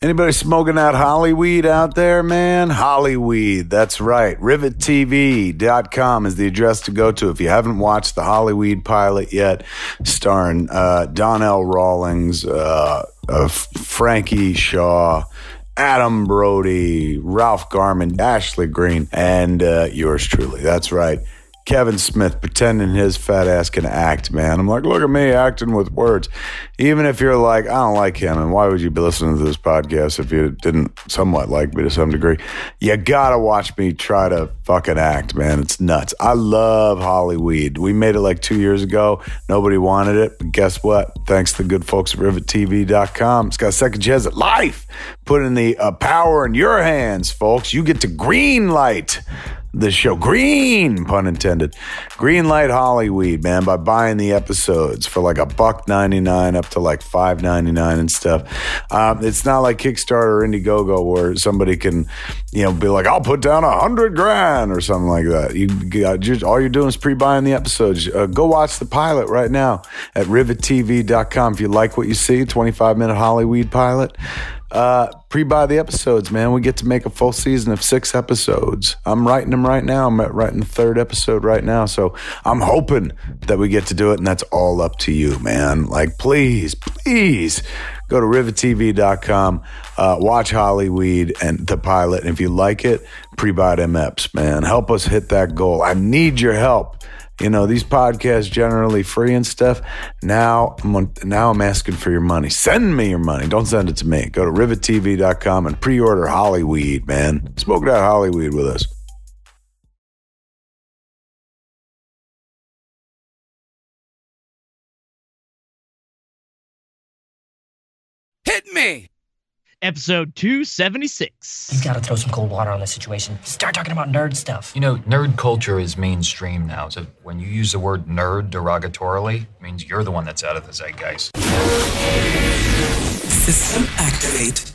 Anybody smoking that Hollyweed out there, man? Hollyweed, that's right. RivetTV.com is the address to go to if you haven't watched the Hollyweed pilot yet, starring uh, Donnell Rawlings, uh, uh, Frankie Shaw, Adam Brody, Ralph Garman, Ashley Greene, and uh, yours truly. That's right. Kevin Smith pretending his fat ass can act, man. I'm like, look at me acting with words. Even if you're like, I don't like him, and why would you be listening to this podcast if you didn't somewhat like me to some degree? You gotta watch me try to fucking act, man. It's nuts. I love Hollyweed. We made it like two years ago. Nobody wanted it, but guess what? Thanks to the good folks at RivetTV.com, it's got a second chance at life. Putting the uh, power in your hands, folks. You get to green light the show. Green, pun intended. Green light Hollyweed, man, by buying the episodes for like a buck ninety nine up to like five ninety nine and stuff. Um, it's not like Kickstarter or Indiegogo where somebody can, you know, be like, I'll put down a hundred grand or something like that. You got just all you're doing is pre buying the episodes. Uh, go watch the pilot right now at rivettv.com if you like what you see. Twenty five minute Hollyweed pilot uh, pre-buy the episodes, man. We get to make a full season of six episodes. I'm writing them right now. I'm writing the third episode right now. So I'm hoping that we get to do it, and that's all up to you, man. Like, please, please go to rivettv.com, uh, watch Hollyweed and the pilot. And if you like it, pre-buy them eps, man. Help us hit that goal. I need your help. You know, these podcasts generally free and stuff. Now, I'm, now I'm asking for your money. Send me your money. Don't send it to me. Go to rivettv.com and pre-order Hollyweed, man. Smoke that Hollyweed with us. Hit me! Episode 276. He's got to throw some cold water on the situation. Start talking about nerd stuff. You know, nerd culture is mainstream now. So when you use the word nerd derogatorily, it means you're the one that's out of the zeitgeist. System activate.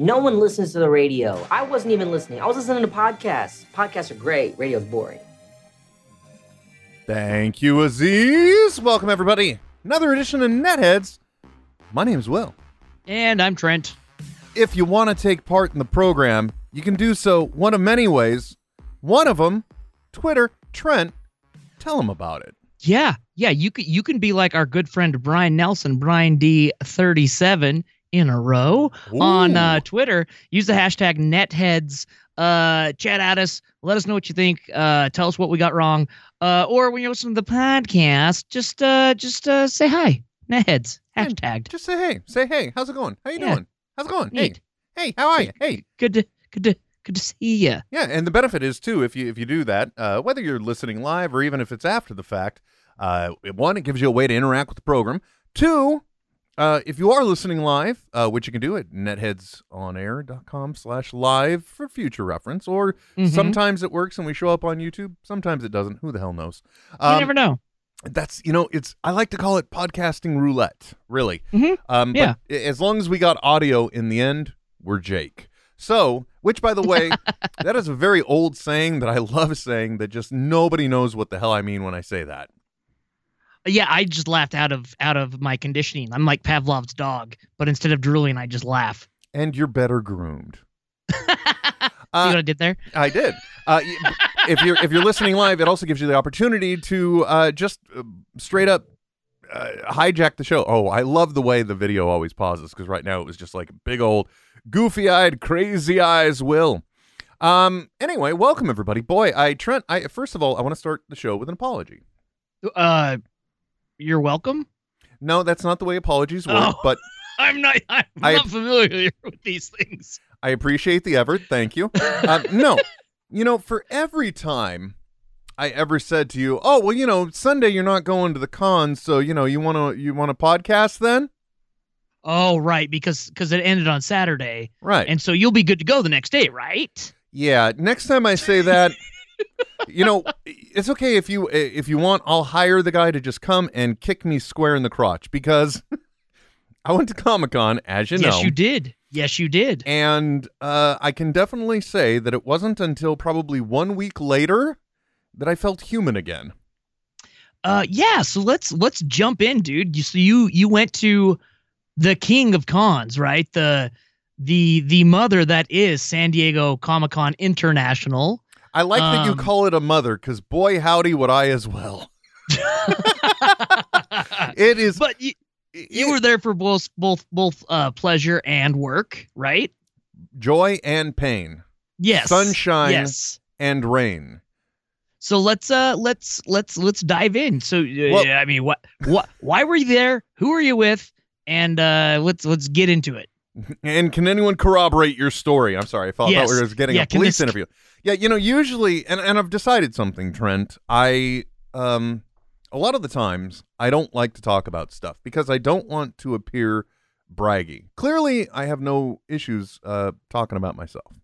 No one listens to the radio. I wasn't even listening. I was listening to podcasts. Podcasts are great. Radio's boring. Thank you, Aziz. Welcome, everybody. Another edition of Netheads. My name is Will. And I'm Trent. If you want to take part in the program, you can do so one of many ways. One of them, Twitter, Trent. Tell them about it. Yeah, yeah, you can you can be like our good friend Brian Nelson, Brian D thirty seven in a row on uh, Twitter. Use the hashtag netheads. Uh, chat at us. Let us know what you think. Uh, tell us what we got wrong. Uh, or when you're listening to the podcast, just uh, just uh, say hi. Netheads. Hashtagged. Just say hey. Say hey. How's it going? How you Yeah. doing? How's it going? Neat. Hey. Hey, how are you? Hey. Good to good to good to see you. Yeah, and the benefit is too if you if you do that, uh, whether you're listening live or even if it's after the fact, uh, one it gives you a way to interact with the program. Two, uh, if you are listening live, uh, which you can do at netheadsonair.com slash live for future reference, or Mhm. sometimes it works and we show up on YouTube, sometimes it doesn't. Who the hell knows? You Um, never know. that's you know it's i like to call it podcasting roulette really Mhm. um Yeah. but as long as we got audio in the end we're jake so which by the way that is a very old saying that i love saying that just nobody knows what the hell i mean when i say that Yeah, I just laughed out of out of my conditioning. I'm like Pavlov's dog, but instead of drooling, I just laugh. and you're better groomed See Uh, what I did there? I did. Uh, if you're if you're listening live, it also gives you the opportunity to uh, just uh, straight up uh, hijack the show. Oh, I love the way the video always pauses because right now it was just like big old goofy eyed, crazy eyes. Will. Um. Anyway, welcome everybody. Boy, I Trent. I first of all, I want to start the show with an apology. Uh, you're welcome. No, that's not the way apologies work. Oh. But I'm not. I'm I- not familiar with these things. I appreciate the effort. Thank you. Um, no, you know, for every time I ever said to you, "Oh, well, you know, Sunday you're not going to the con, so you know, you want to you want to podcast then?" Oh, right, because because it ended on Saturday, Right. and so you'll be good to go the next day, right? yeah, next time I say that, you know, it's okay if you if you want, I'll hire the guy to just come and kick me square in the crotch because I went to Comic-Con, as you yes, know. Yes, you did. Yes, you did. And uh, I can definitely say that it wasn't until probably one week later that I felt human again. Uh, yeah. So let's let's jump in, dude. You so you you went to the king of cons, right? The the the mother that is San Diego Comic Con International. I like that you Um, call it a mother because boy, howdy, would I as well. It is. but you, you were there for both both both uh pleasure and work, right? joy and pain, Yes. Sunshine. Yes. and rain. So let's uh let's let's let's dive in. So uh, Well- I mean, what what why were you there? Who are you with? And uh let's let's get into it. And can anyone corroborate your story? I'm sorry, I thought, Yes. thought we were getting Yeah, a police this- interview. Yeah, you know, usually, and, and I've decided something, Trent. I, um, a lot of the times, I don't like to talk about stuff because I don't want to appear braggy. Clearly, I have no issues uh, talking about myself.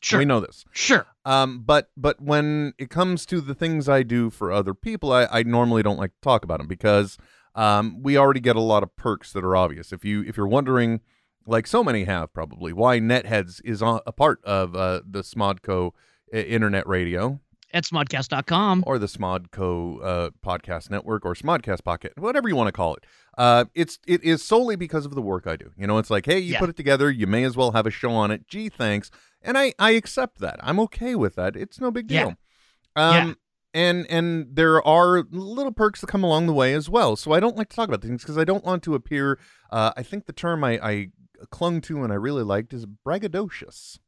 Sure. We know this. Sure. Um, but but when it comes to the things I do for other people, I, I normally don't like to talk about them because um, we already get a lot of perks that are obvious. If you if you're wondering, like so many have probably, why NetHeads is on, a part of uh, the Smodco Internet Radio At smodcast.com. or the Smodco uh, Podcast Network or Smodcast Pocket, whatever you want to call it. Uh, it's it is solely because of the work I do. You know, it's like, hey, you Yeah. put it together, you may as well have a show on it. Gee, thanks, and I I accept that. I'm okay with that. It's no big deal Yeah. Um, and and there are little perks that come along the way as well. So I don't like to talk about things because I don't want to appear. Uh, I think the term I, I clung to and I really liked is braggadocious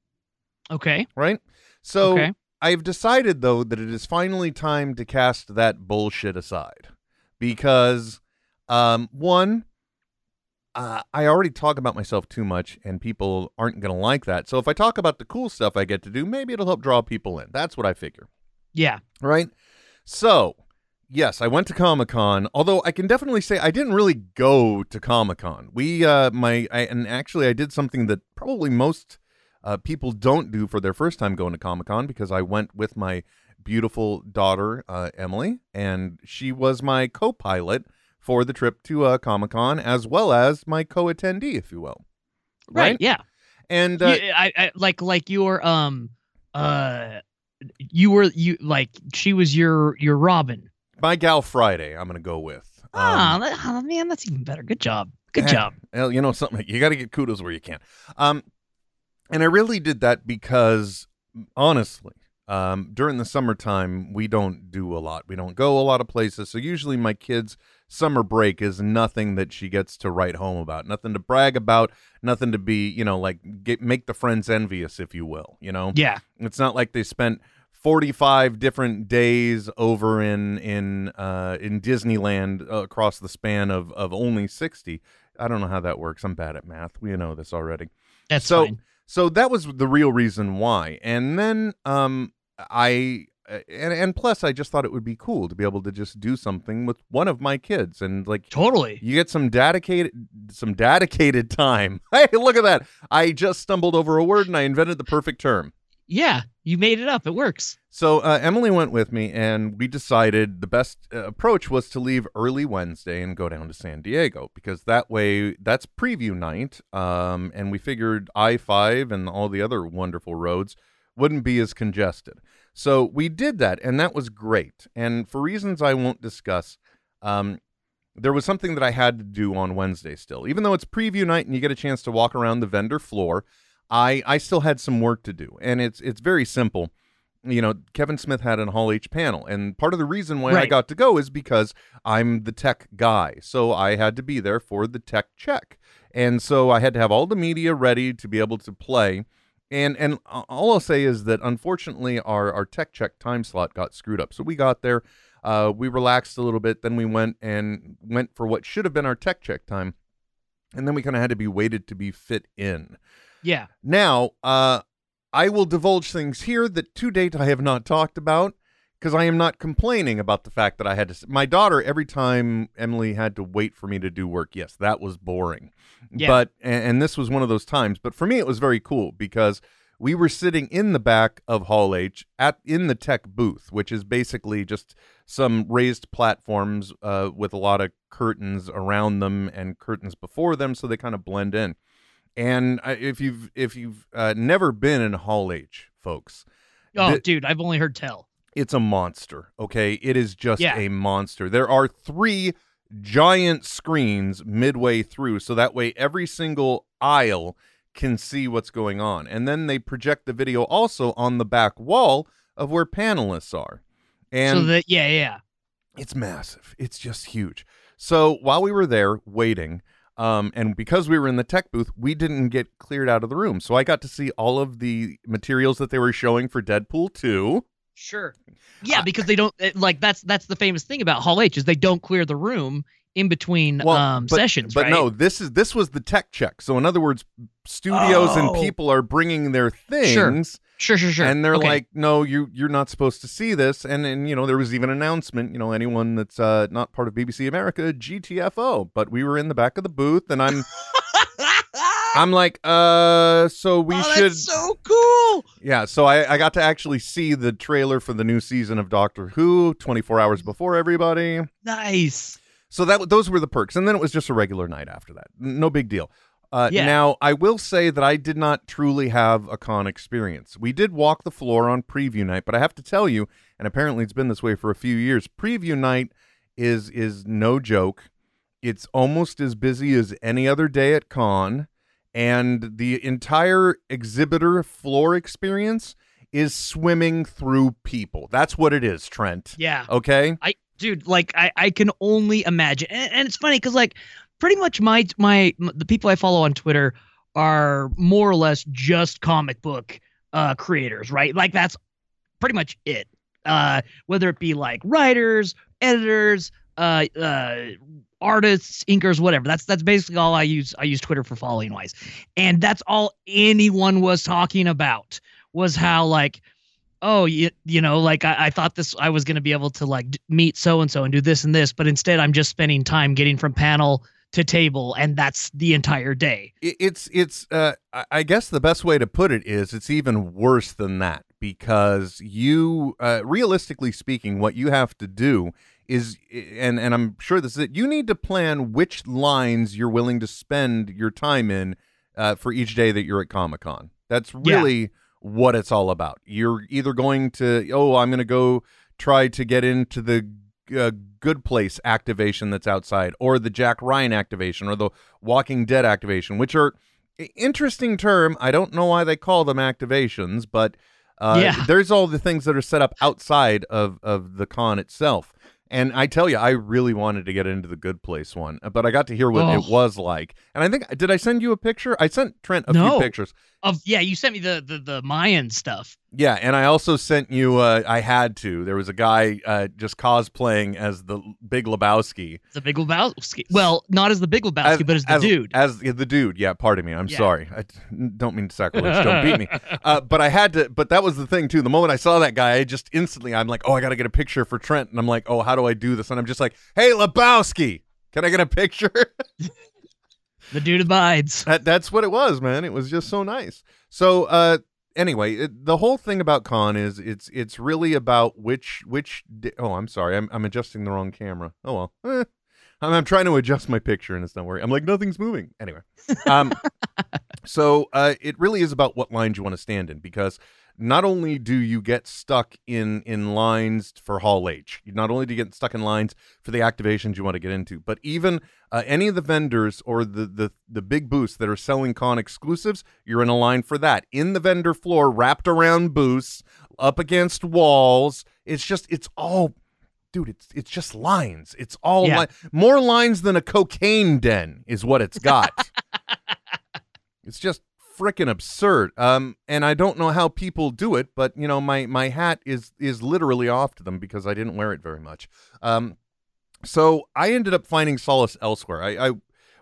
Okay. right? So Okay. I've decided though that it is finally time to cast that bullshit aside because um one uh, I already talk about myself too much and people aren't going to like that. So if I talk about the cool stuff I get to do, maybe it'll help draw people in. That's what I figure, Yeah. right? So, yes, I went to Comic-Con, although I can definitely say I didn't really go to Comic-Con. We uh my I, and actually I did something that probably most uh, people don't do for their first time going to Comic Con because I went with my beautiful daughter, uh, Emily, and she was my co pilot for the trip to uh, Comic Con as well as my co attendee, if you will. Right. Right? Yeah. And uh, You- I, I like like your um uh you were you like she was your your Robin. my gal Friday, I'm going to go with. Um, ah, that- oh, man, that's even better. Good job. Good Eh, job. Well, you know something. You got to get kudos where you can. Um, and I really did that because, honestly, um, during the summertime we don't do a lot. We don't go a lot of places. So usually my kids' summer break is nothing that she gets to write home about, nothing to brag about, nothing to be, you know, like get make the friends envious, if you will. You know, Yeah. it's not like they spent 45 different days over in in uh in Disneyland uh, across the span of of only 60. I don't know how that works. I'm bad at math. We know this already. That's so fine. So that was the real reason why. And then um I and and plus I just thought it would be cool to be able to just do something with one of my kids and like Totally. you get some dedicated some dedicated time. Hey, look at that. I just stumbled over a word and I invented the perfect term. Yeah. You made it up. It works. So uh, Emily went with me, and we decided the best uh, approach was to leave early Wednesday and go down to San Diego because that way that's preview night, um, and we figured I five and all the other wonderful roads wouldn't be as congested. So we did that, and that was great. And for reasons I won't discuss, um, there was something that I had to do on Wednesday still, even though it's preview night and you get a chance to walk around the vendor floor. I I still had some work to do, and it's it's very simple. You know, Kevin Smith had an Hall H panel, and part of the reason why I got to go is because I'm the tech guy, so I had to be there for the tech check, and so I had to have all the media ready to be able to play. And and all I'll say is that unfortunately our our tech check time slot got screwed up. So we got there, uh, we relaxed a little bit, then we went and went for what should have been our tech check time, and then we kind of had to be waited to be fit in. Yeah. Now, uh, I will divulge things here that to date I have not talked about because I am not complaining about the fact that I had to. My daughter, every time Emily had to wait for me to do work, yes, that was boring. Yeah. But and, and this was one of those times. But for me, it was very cool because we were sitting in the back of Hall H at in the tech booth, which is basically just some raised platforms uh, with a lot of curtains around them and curtains before them, so they kind of blend in. And if you've if you've uh, never been in Hall H, folks, Oh, Th- dude, I've only heard tell. it's a monster. Okay, it is just Yeah. a monster. There are three giant screens midway through, so that way every single aisle can see what's going on, and then they project the video also on the back wall of where panelists are. And so that yeah, yeah. it's massive. It's just huge. So while we were there waiting, um, and because we were in the tech booth, we didn't get cleared out of the room. So I got to see all of the materials that they were showing for Deadpool 2. Sure. Yeah, because they don't it- like that's that's the famous thing about Hall H is they don't clear the room in between Well, um but, sessions, But right? no, this is this was the tech check. So in other words, studios and Oh. people are bringing their things, Sure, sure, sure. Sure. And they're Okay. like, "No, you you're not supposed to see this." And and you know there was even an announcement. You know, anyone that's uh, not part of BBC America, GTFO. But we were in the back of the booth, and I'm I'm like, uh, so we oh, should. that's so cool. Yeah, so I, I got to actually see the trailer for the new season of Doctor Who 24 hours before everybody. Nice. So that those were the perks, and then it was just a regular night after that. No big deal. Uh, Yeah. Now I will say that I did not truly have a con experience. We did walk the floor on preview night, but I have to tell you, and apparently it's been this way for a few years. Preview night is is no joke. It's almost as busy as any other day at con, and the entire exhibitor floor experience is swimming through people. That's what it is, Trent. Yeah. Okay. I dude, like I I can only imagine. And, and it's funny cuz like pretty much my my the people I follow on Twitter are more or less just comic book uh creators, right? Like that's pretty much it. Uh whether it be like writers, editors, uh uh artists, inkers, whatever. That's that's basically all I use I use Twitter for following wise. And that's all anyone was talking about was how like oh you, you know like I, I thought this i was going to be able to like d- meet so and so and do this and this but instead i'm just spending time getting from panel to table and that's the entire day it's it's uh I- guess the best way to put it is it's even worse than that because you uh realistically speaking what you have to do is and and I'm sure this is it you need to plan which lines you're willing to spend your time in uh for each day that you're at Comic-Con. That's Yeah. really what it's all about. You're either going to oh I'm going to go try to get into the uh, good place activation that's outside or the Jack Ryan activation or the Walking Dead activation, which are interesting term. I don't know why they call them activations, but uh, Yeah. there's all the things that are set up outside of of the con itself. And I tell you, I really wanted to get into the good place one, but I got to hear what it Oh. was like. And I think did I send you a picture? I sent Trent a No. few pictures. Of yeah you sent me the the, the mayan stuff Yeah, and I also sent you. Uh, I had to. There was a guy uh, just cosplaying as the Big Lebowski. the big lebowski well not as the big lebowski but as the as, dude As the dude. Yeah, pardon me. I'm Yeah. sorry. I don't mean sacrilege. Don't beat me. Uh, but I had to. But that was the thing too. The moment I saw that guy, I just instantly, I'm like, oh, I got to get a picture for Trent, and I'm like, oh, how do I do this? And I'm just like, hey, Lebowski, can I get a picture? the dude abides That that's what it was, man. It was just so nice. So, uh, anyway, it, the whole thing about con is it's it's really about which which. Di- oh, I'm sorry, I'm I'm adjusting the wrong camera. Oh well, Eh. I'm, I'm trying to adjust my picture and it's not working. I'm like nothing's moving. Anyway, um, so uh, it really is about what lines you want to stand in because not only do you get stuck in in lines for Hall H, not only do you get stuck in lines for the activations you want to get into, but even uh, any of the vendors or the, the the big booths that are selling con exclusives, you're in a line for that in the vendor floor, wrapped around booths, up against walls. It's just it's all. Dude, it's it's just lines. It's all Yeah. li- more lines than a cocaine den is what it's got. it's just freaking absurd. Um, and I don't know how people do it, but you know, my my hat is is literally off to them because I didn't wear it very much. Um, so I ended up finding solace elsewhere. I, I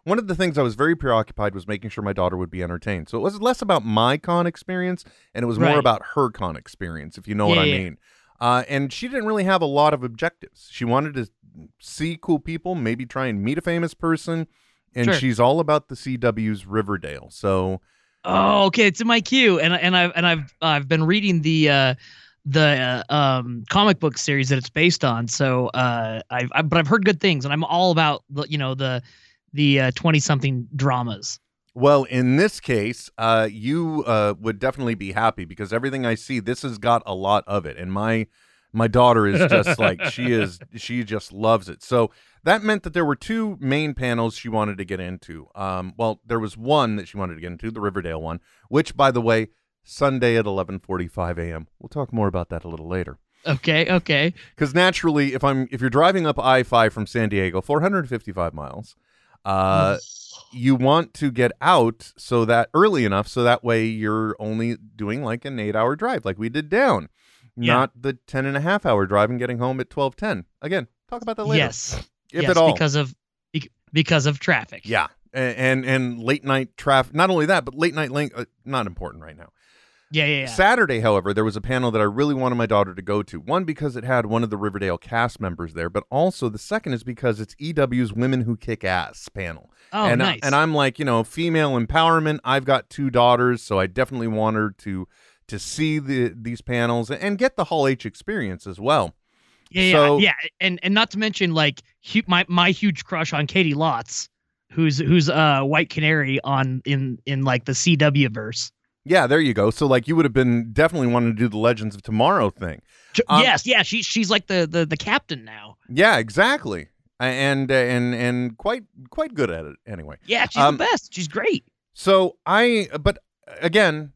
one of the things I was very preoccupied was making sure my daughter would be entertained. So it was less about my con experience and it was more Right. about her con experience, if you know what Yeah, I yeah. mean. Uh, and she didn't really have a lot of objectives. She wanted to see cool people, maybe try and meet a famous person, and Sure. she's all about the CW's Riverdale. So Oh, okay, it's in my queue, and and I've and I've I've been reading the uh, the uh, um, comic book series that it's based on. So uh, I've I, but I've heard good things, and I'm all about the you know the the twenty something dramas. Well, in this case, uh, you uh, would definitely be happy because everything I see, this has got a lot of it, and my my daughter is just like she is. She just loves it. So that meant that there were two main panels she wanted to get into. Um, well, there was one that she wanted to get into, the Riverdale one, which, by the way, Sunday at eleven forty-five a.m. We'll talk more about that a little later. Okay, okay, Because naturally, if I'm if you're driving up I five from San Diego, 455 miles, uh, you want to get out so that early enough so that way you're only doing like an eight hour drive like we did down, Yeah. not the 10 and a half hour drive and getting home at 12:10. Again, talk about that later. yes, if yes, at all. because of because of traffic. yeah, and and, and late night traffic. Not only that, but late night link. Uh, not important right now. yeah, yeah, yeah. Saturday, however, there was a panel that I really wanted my daughter to go to. One, because it had one of the Riverdale cast members there, but also the second is because it's EW's Women Who Kick Ass panel. Oh, and, nice. and I'm like, you know, female empowerment. I've got two daughters, so I definitely want her to to see the these panels and get the Hall H experience as well. Yeah, yeah, So- yeah, and and not to mention like hu- my my huge crush on Caity Lotz, who's who's uh White Canary on in in like the CW verse. Yeah, there you go. So like you would have been definitely wanting to do the Legends of Tomorrow thing. Um, yes, yeah, she's she's like the the the captain now. Yeah, exactly. And and and quite quite good at it anyway. Yeah, she's Um, the best. She's great. So I, but again,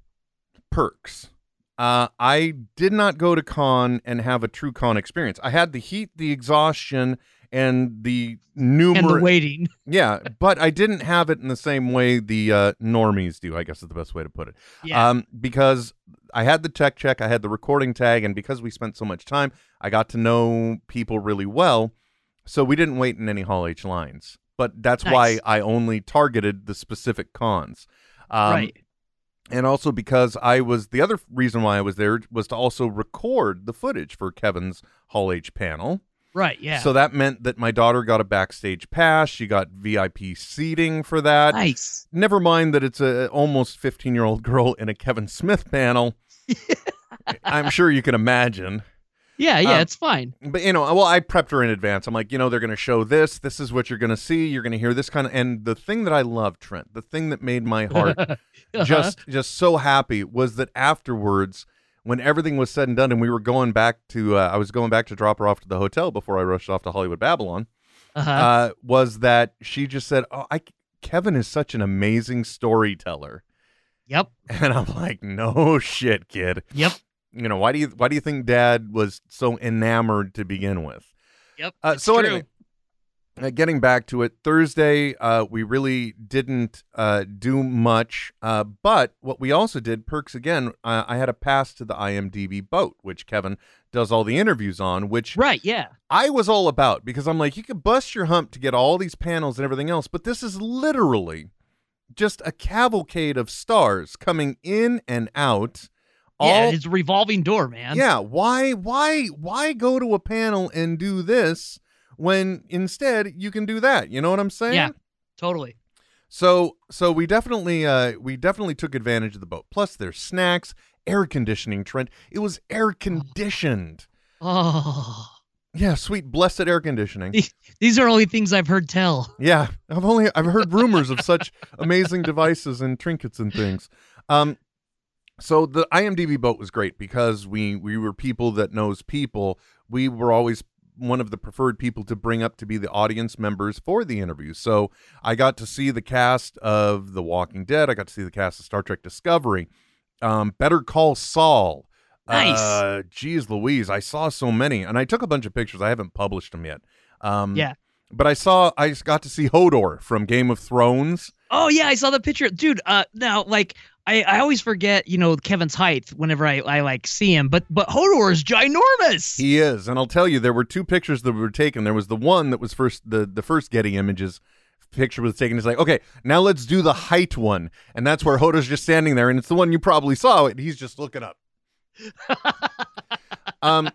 perks. Uh, I did not go to con and have a true con experience. I had the heat, the exhaustion, and the And the numerous. waiting. yeah, but I didn't have it in the same way the uh, normies do. I guess is the best way to put it. Yeah. Um, because I had the tech check, I had the recording tag, and because we spent so much time, I got to know people really well. So we didn't wait in any Hall H lines. But that's why I only targeted the specific cons. Um, right. And also because I was the other reason why I was there was to also record the footage for Kevin's Hall H panel. Right. Yeah. So that meant that my daughter got a backstage pass. She got VIP seating for that. nice. Never mind that it's a almost 15 year old girl in a Kevin Smith panel. I'm sure you can imagine. Yeah. Yeah. um, it's fine. But you know, well, I prepped her in advance. I'm like, you know, they're going to show this. This is what you're going to see. You're going to hear this kind of. And the thing that I love, Trent, the thing that made my heart Uh-huh. just just so happy was that afterwards, when everything was said and done, and we were going back to, uh, I was going back to drop her off to the hotel before I rushed off to Hollywood Babylon. Uh-huh. Uh, was that she just said, "Oh, I Kevin is such an amazing storyteller," yep. and I'm like, "No shit, kid." Yep. You know why do you why do you think Dad was so enamored to begin with? Yep. Uh, so true. anyway, uh, getting back to it, Thursday uh, we really didn't uh, do much, uh, but what we also did, perks again. Uh, I had a pass to the IMDb boat, which Kevin does all the interviews on, which Right. Yeah. I was all about because I'm like, you could bust your hump to get all these panels and everything else, but this is literally just a cavalcade of stars coming in and out. Yeah. It's a revolving door, man. yeah, why why why go to a panel and do this when instead you can do that? You know what I'm saying? Yeah. Totally. So so we definitely uh we definitely took advantage of the boat. Plus there's snacks, air conditioning, Trent. It was air conditioned. Oh. Yeah, sweet blessed air conditioning. These are only things I've heard tell. Yeah, I've only I've heard rumors of such amazing devices and trinkets and things. Um, so the IMDb boat was great because we we were people that knows people. We were always one of the preferred people to bring up to be the audience members for the interview. So I got to see the cast of The Walking Dead. I got to see the cast of Star Trek Discovery. Um, Better Call Saul. Nice. Uh, geez, Louise, I saw so many, and I took a bunch of pictures. I haven't published them yet. Um, Yeah. but I saw I got to see Hodor from Game of Thrones. Oh yeah, I saw the picture, dude. Uh, now like I, I always forget, you know, Kevin's height whenever I, I like see him, but but Hodor is ginormous. He is, and I'll tell you, there were two pictures that were taken. There was the one that was first the the first Getty Images picture was taken. It's like, okay, now let's do the height one, and that's where Hodor's just standing there, and it's the one you probably saw. And he's just looking up. um,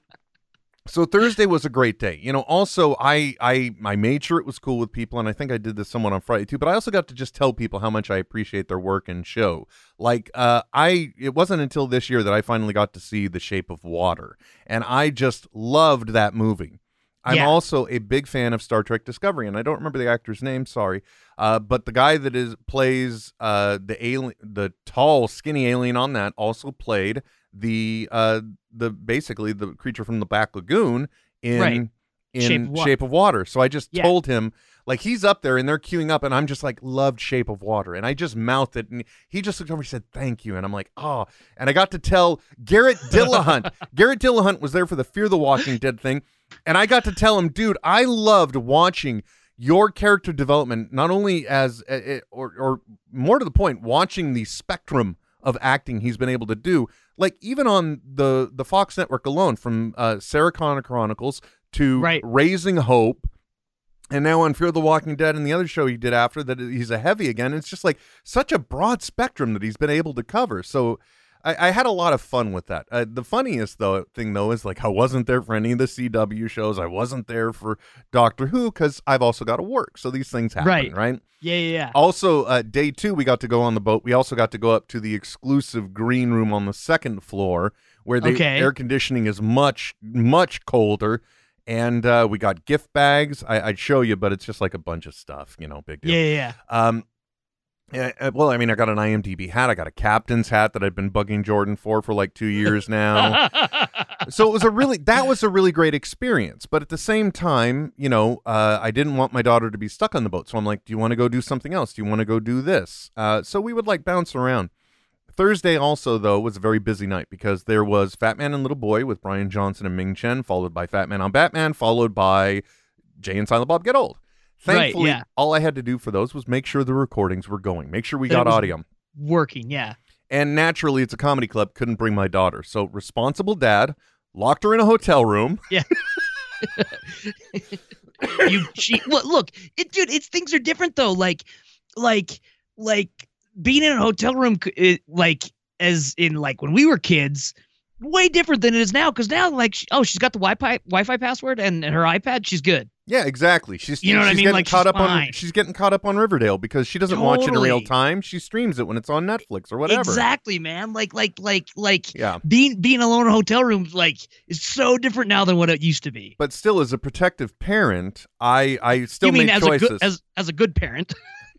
so Thursday was a great day. You know, also I I I made sure it was cool with people, and I think I did this somewhat on Friday too. But I also got to just tell people how much I appreciate their work and show. Like, uh, I it wasn't until this year that I finally got to see The Shape of Water, and I just loved that movie. I'm Yeah. also a big fan of Star Trek Discovery, and I don't remember the actor's name. Sorry, uh, but the guy that is plays uh, the alien, the tall, skinny alien on that, also played the uh, the basically the creature from the Black Lagoon in Right. in Shape of Shape of Water. So I just Yeah. told him like he's up there and they're queuing up, and I'm just like loved Shape of Water, and I just mouthed it, and he just looked over, and said thank you, and I'm like oh, and I got to tell Garrett Dillahunt. Garrett Dillahunt was there for the Fear the Walking Dead thing, and I got to tell him, dude, I loved watching your character development, not only as uh, uh, or or more to the point, watching the spectrum of acting he's been able to do. Like even on the the Fox network alone, from uh, Sarah Connor Chronicles to Right. Raising Hope, and now on Fear the Walking Dead and the other show he did after that, he's a heavy again. It's just like such a broad spectrum that he's been able to cover. So. I, I had a lot of fun with that. Uh, the funniest though thing though is like I wasn't there for any of the CW shows. I wasn't there for Doctor Who because I've also got to work. So these things happen, Right. right? Yeah, yeah, yeah. Also, uh, day two, we got to go on the boat. We also got to go up to the exclusive green room on the second floor where the Okay. air conditioning is much, much colder. And uh, we got gift bags. I, I'd show you, but it's just like a bunch of stuff, you know, big deal. Yeah, yeah, Um, yeah, uh, well, I mean, I got an IMDb hat. I got a captain's hat that I've been bugging Jordan for for like two years now. So it was a really that was a really great experience. But at the same time you know uh, i didn't want my daughter to be stuck on the boat. So i'm like do you want to go do something else? Do you want to go do this? Uh, so we would like bounce around. Thursday also though was a very busy night because there was fat man and little boy with bryan johnson and ming chen followed by fat man on batman followed by jay and silent bob get old Right, thankfully yeah. all i had to do for those was make sure the recordings were going make sure we That got audio Working, yeah. and naturally it's a comedy club couldn't bring my daughter so responsible dad locked her in a hotel room Yeah. you she look, look it dude it's things are different though like like like being in a hotel room it, like as in like when we were kids way different than it is now because now like oh she's got the wi-fi wi-fi password and, and her ipad she's good Yeah, exactly. She's You know what I she's mean? getting Like, caught she's up on she's getting caught up on Riverdale because she doesn't watch it in real time. She streams it when it's on Netflix or whatever. exactly man like like like like Yeah. being being alone in a hotel room like is so different now than what it used to be But still as a protective parent, I I still you mean make as choices. a good as, as a good parent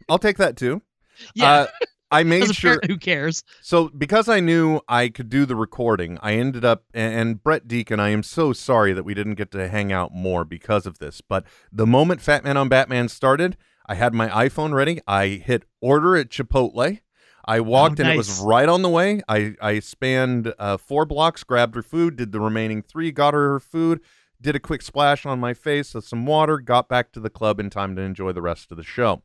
I'll take that too. yeah Uh, I made sure who cares So because I knew I could do the recording, I ended up and, Brett Deacon, I am so sorry that we didn't get to hang out more because of this. But the moment Fat Man on Batman started, I had my iPhone ready. I hit order at Chipotle. I walked and it was right on the way. I I spanned uh, four blocks, grabbed her food, did the remaining three, got her her food, did a quick splash on my face with some water, got back to the club in time to enjoy the rest of the show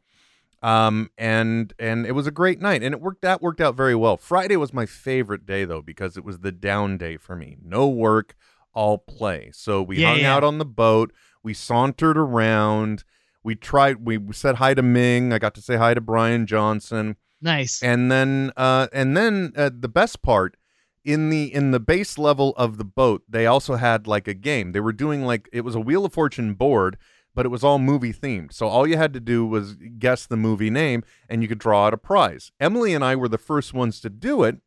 um and and it was a great night and it worked that worked out very well. Friday was my favorite day though because it was the down day for me. No work all play. So we Yeah, hung yeah. out on the boat. We sauntered around. We tried we said hi to ming. I got to say hi to bryan johnson. Nice. And then uh and then uh, the best part in the in the base level of the boat they also had like a game. They were doing like it was a wheel of fortune board but it was all movie themed so all you had to do was guess the movie name and you could draw out a prize emily and i were the first ones to do it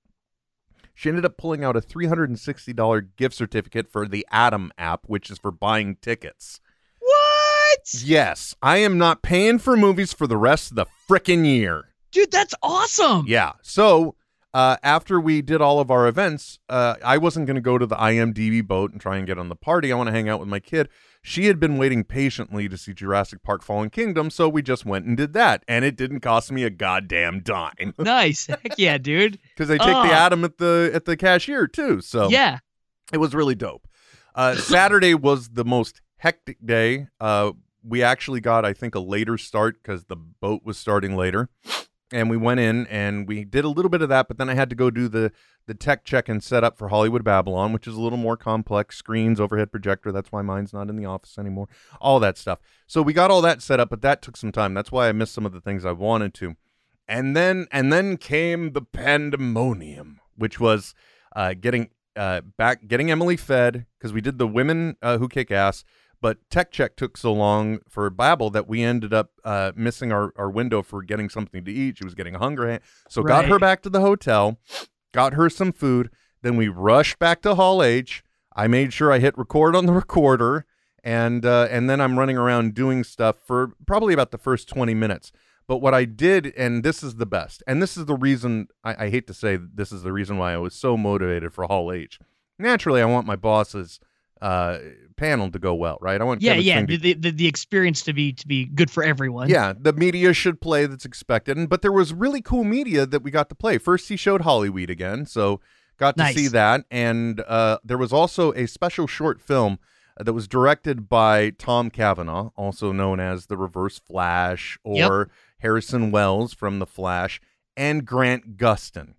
she ended up pulling out a $360 gift certificate for the Atom app, which is for buying tickets. what Yes, I am not paying for movies for the rest of the frickin' year. dude that's awesome Yeah. So uh, after we did all of our events, uh, I wasn't going to go to the IMDb boat and try and get on the party. I want to hang out with my kid. She had been waiting patiently to see Jurassic Park Fallen Kingdom, so we just went and did that. And it didn't cost me a goddamn dime nice heck yeah dude because they take Oh. the Atom at the at the cashier too. So yeah it was really dope. Uh, Saturday was the most hectic day. Uh, we actually got, I think, a later start because the boat was starting later, and we went in and we did a little bit of that. But then I had to go do the the tech check and set up for Hollywood Babylon, which is a little more complex. Screens, overhead projector. That's why mine's not in the office anymore. All that stuff. So we got all that set up, but that took some time. That's why I missed some of the things I wanted to. And then and then came the pandemonium, which was uh, getting uh, back getting Emily fed because we did the women uh, who kick ass, but tech check took so long for Babel that we ended up uh, missing our, our window for getting something to eat. She was getting hungry, so got her back to the hotel, got her some food. Then we rushed back to Hall H. I made sure I hit record on the recorder, and uh, and then I'm running around doing stuff for probably about the first 20 minutes. But what I did, and this is the best, and this is the reason I, I hate to say this is the reason why I was so motivated for Hall H. Naturally, I want my boss's uh, panel to go well, right? I want Yeah, Kevin's yeah. to The, the the experience to be to be good for everyone. yeah, the media should play that's expected. And but there was really cool media that we got to play. First, he showed Hollyweed again, so got to Nice. see that. And uh, there was also a special short film that was directed by Tom Cavanagh, also known as the Reverse Flash or Harrison Wells from The Flash, and Grant Gustin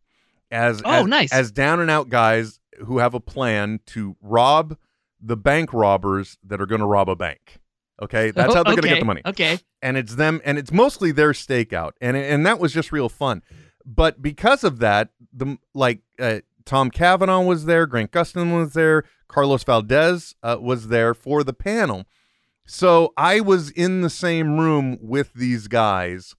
as Oh, as, nice. as down and out guys who have a plan to rob the bank robbers that are going to rob a bank. Okay, that's how they're going to get the money Okay. and it's them and it's mostly their stakeout and and that was just real fun but because of that the like uh, tom cavanagh was there grant gustin was there carlos valdes uh, was there for the panel so i was in the same room with these guys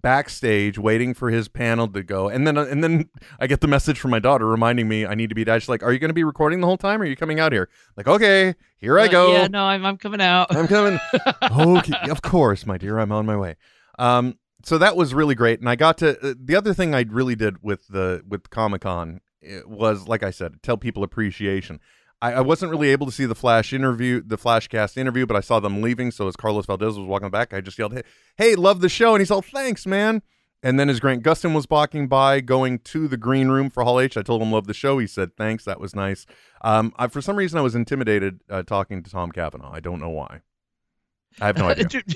backstage waiting for his panel to go and then and then i get the message from my daughter reminding me i need to be she's like are you going to be recording the whole time or are you coming out here like okay here i Uh, go Yeah, no, I'm I'm coming out. I'm coming. okay, of course, my dear. I'm on my way. Um, so that was really great, and I got to. Uh, the other thing I really did with the with Comic Con was, like I said, tell people appreciation. I, I wasn't really able to see the Flash interview, the Flashcast interview, but I saw them leaving. So as Carlos Valdes was walking back, I just yelled, "Hey, hey, love the show!" And he's all, "Thanks, man." And then as Grant Gustin was walking by, going to the green room for Hall H, I told him love the show. He said thanks, that was nice. Um, I, for some reason, I was intimidated uh, talking to Tom Cavanagh. I don't know why. I have no idea.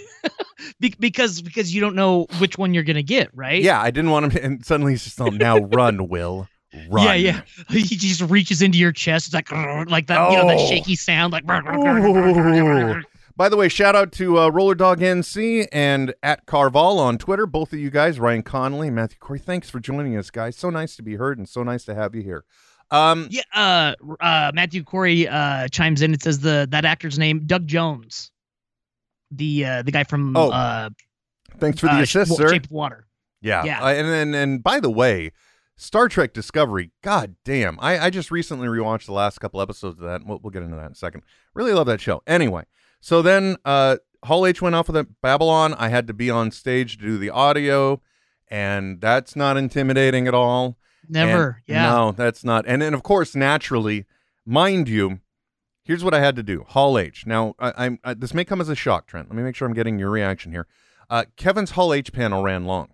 Because because you don't know which one you're gonna get, right? yeah, I didn't want him. To, and suddenly he's just, oh, now run, Will, run. Yeah, yeah. He just reaches into your chest. It's like like that, you know, that Oh. shaky sound, like. Ooh. By the way, shout out to uh, Roller Dog NC and at Carval on Twitter. Both of you guys, Ryan Connolly, Matthew Corey. Thanks for joining us, guys. So nice to be heard and so nice to have you here. Um, Yeah, uh, uh, Matthew Corey uh, chimes in. It says the that actor's name, Doug Jones, the uh, the guy from Oh, uh, thanks for the uh, assist, Wa- sir. Shape of Water. Yeah. Yeah. Uh, and then, and by the way, Star Trek Discovery, god damn. I, I just recently rewatched the last couple episodes of that. We'll, we'll get into that in a second. Really love that show. Anyway, so then uh, Hall H went off with it. Babylon. I had to be on stage to do the audio, and that's not intimidating at all. Never. And- yeah. No, that's not. And then, of course, naturally, mind you, here's what I had to do Hall H. Now, I, I'm I, this may come as a shock, Trent. Let me make sure I'm getting your reaction here. Uh, Kevin's Hall H panel ran long.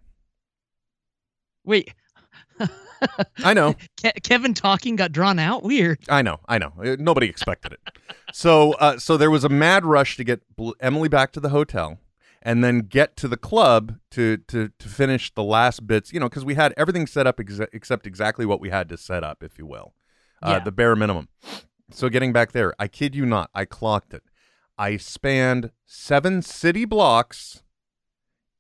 Wait. I know. Ke- Kevin talking got drawn out. Weird. I know, I know. Uh, Nobody expected it. So, uh, so there was a mad rush to get Emily back to the hotel, and then get to the club to to to finish the last bits. You know, because we had everything set up exa- except exactly what we had to set up, if you will, uh, Yeah. the bare minimum. So, getting back there, I kid you not, I clocked it. I spanned seven city blocks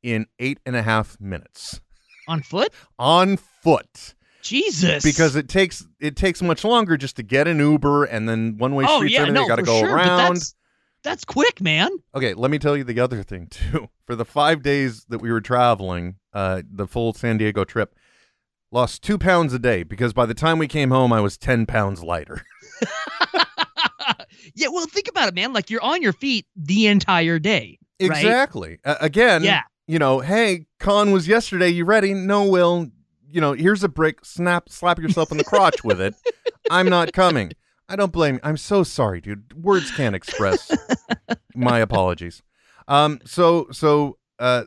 in eight and a half minutes On foot? on foot Jesus. because it takes it takes much longer just to get an Uber and then one way oh streets yeah, and everything no, got to for go sure, but around. That's, that's quick, man. Okay, let me tell you the other thing too. For the five days that we were traveling, uh, the full San Diego trip, lost two pounds a day because by the time we came home, I was ten pounds lighter. yeah, well, think about it, man. Like you're on your feet the entire day. Right? Exactly. Uh, again, Yeah. you know, hey, con was yesterday. You ready? No, Will. You know, here's a brick. Snap, slap yourself in the crotch with it. I'm not coming. I don't blame you. I'm so sorry, dude. Words can't express. My apologies. Um. So so uh,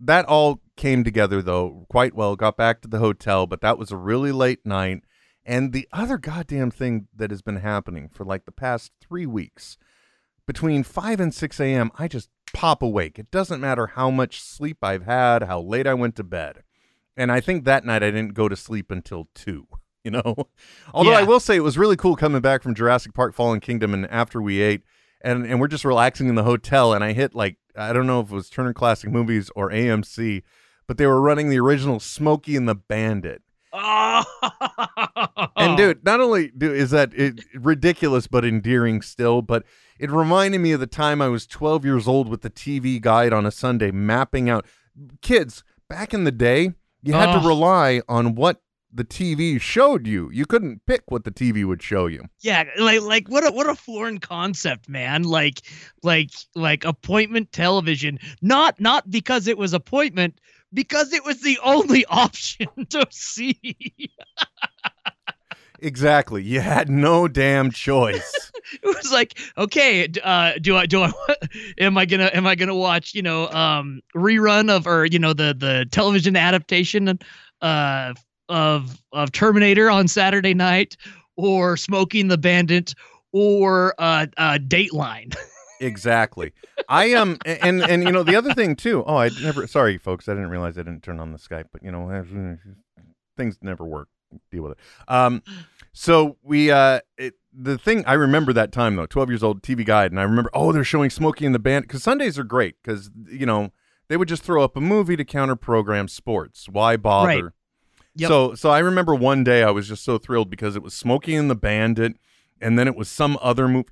that all came together though quite well. Got back to the hotel, but that was a really late night. And the other goddamn thing that has been happening for like the past three weeks between 5 and 6 a.m., I just pop awake. It doesn't matter how much sleep I've had, how late I went to bed. And I think that night I didn't go to sleep until 2, you know? Although I will say it was really cool coming back from Jurassic Park Fallen Kingdom and after we ate and and we're just relaxing in the hotel and I hit like I don't know if it was Turner Classic Movies or AMC, but they were running the original Smokey and the Bandit. Oh. And dude, not only do is that it, ridiculous but endearing still, but it reminded me of the time I was 12 years old with the TV guide on a Sunday mapping out kids back in the day. You had to rely on what the TV showed you. You couldn't pick what the TV would show you. Yeah, like like what a what a foreign concept, man. Like like like appointment television. Not not because it was appointment, because it was the only option to see. Exactly. You had no damn choice. it was like, okay, uh, do I do I am I gonna am I gonna watch you know um rerun of or you know the the television adaptation uh of of Terminator on Saturday night or Smoking the Bandit or uh, uh Dateline. exactly. I am, and and you know the other thing too. Oh, I never. Sorry, folks. I didn't realize I didn't turn on the Skype. But you know, things never work. Deal with it. Um, so we uh, it, the thing I remember that time though, twelve years old, TV guide, and I remember oh they're showing Smokey and the Band because Sundays are great because you know they would just throw up a movie to counter program sports. Why bother? Right. Yep. So so I remember one day I was just so thrilled because it was Smokey and the Bandit, and then it was some other movie.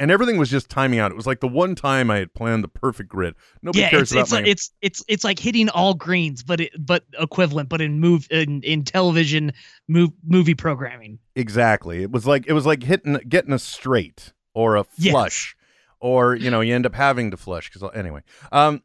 And everything was just timing out. It was like the one time I had planned the perfect grid. Nobody yeah, cares it's about it's, my like, it's it's it's like hitting all greens, but it but equivalent, but in move in, in television move movie programming. Exactly. It was like it was like hitting getting a straight or a Yes. flush, or you know you end up having to flush because anyway. Um,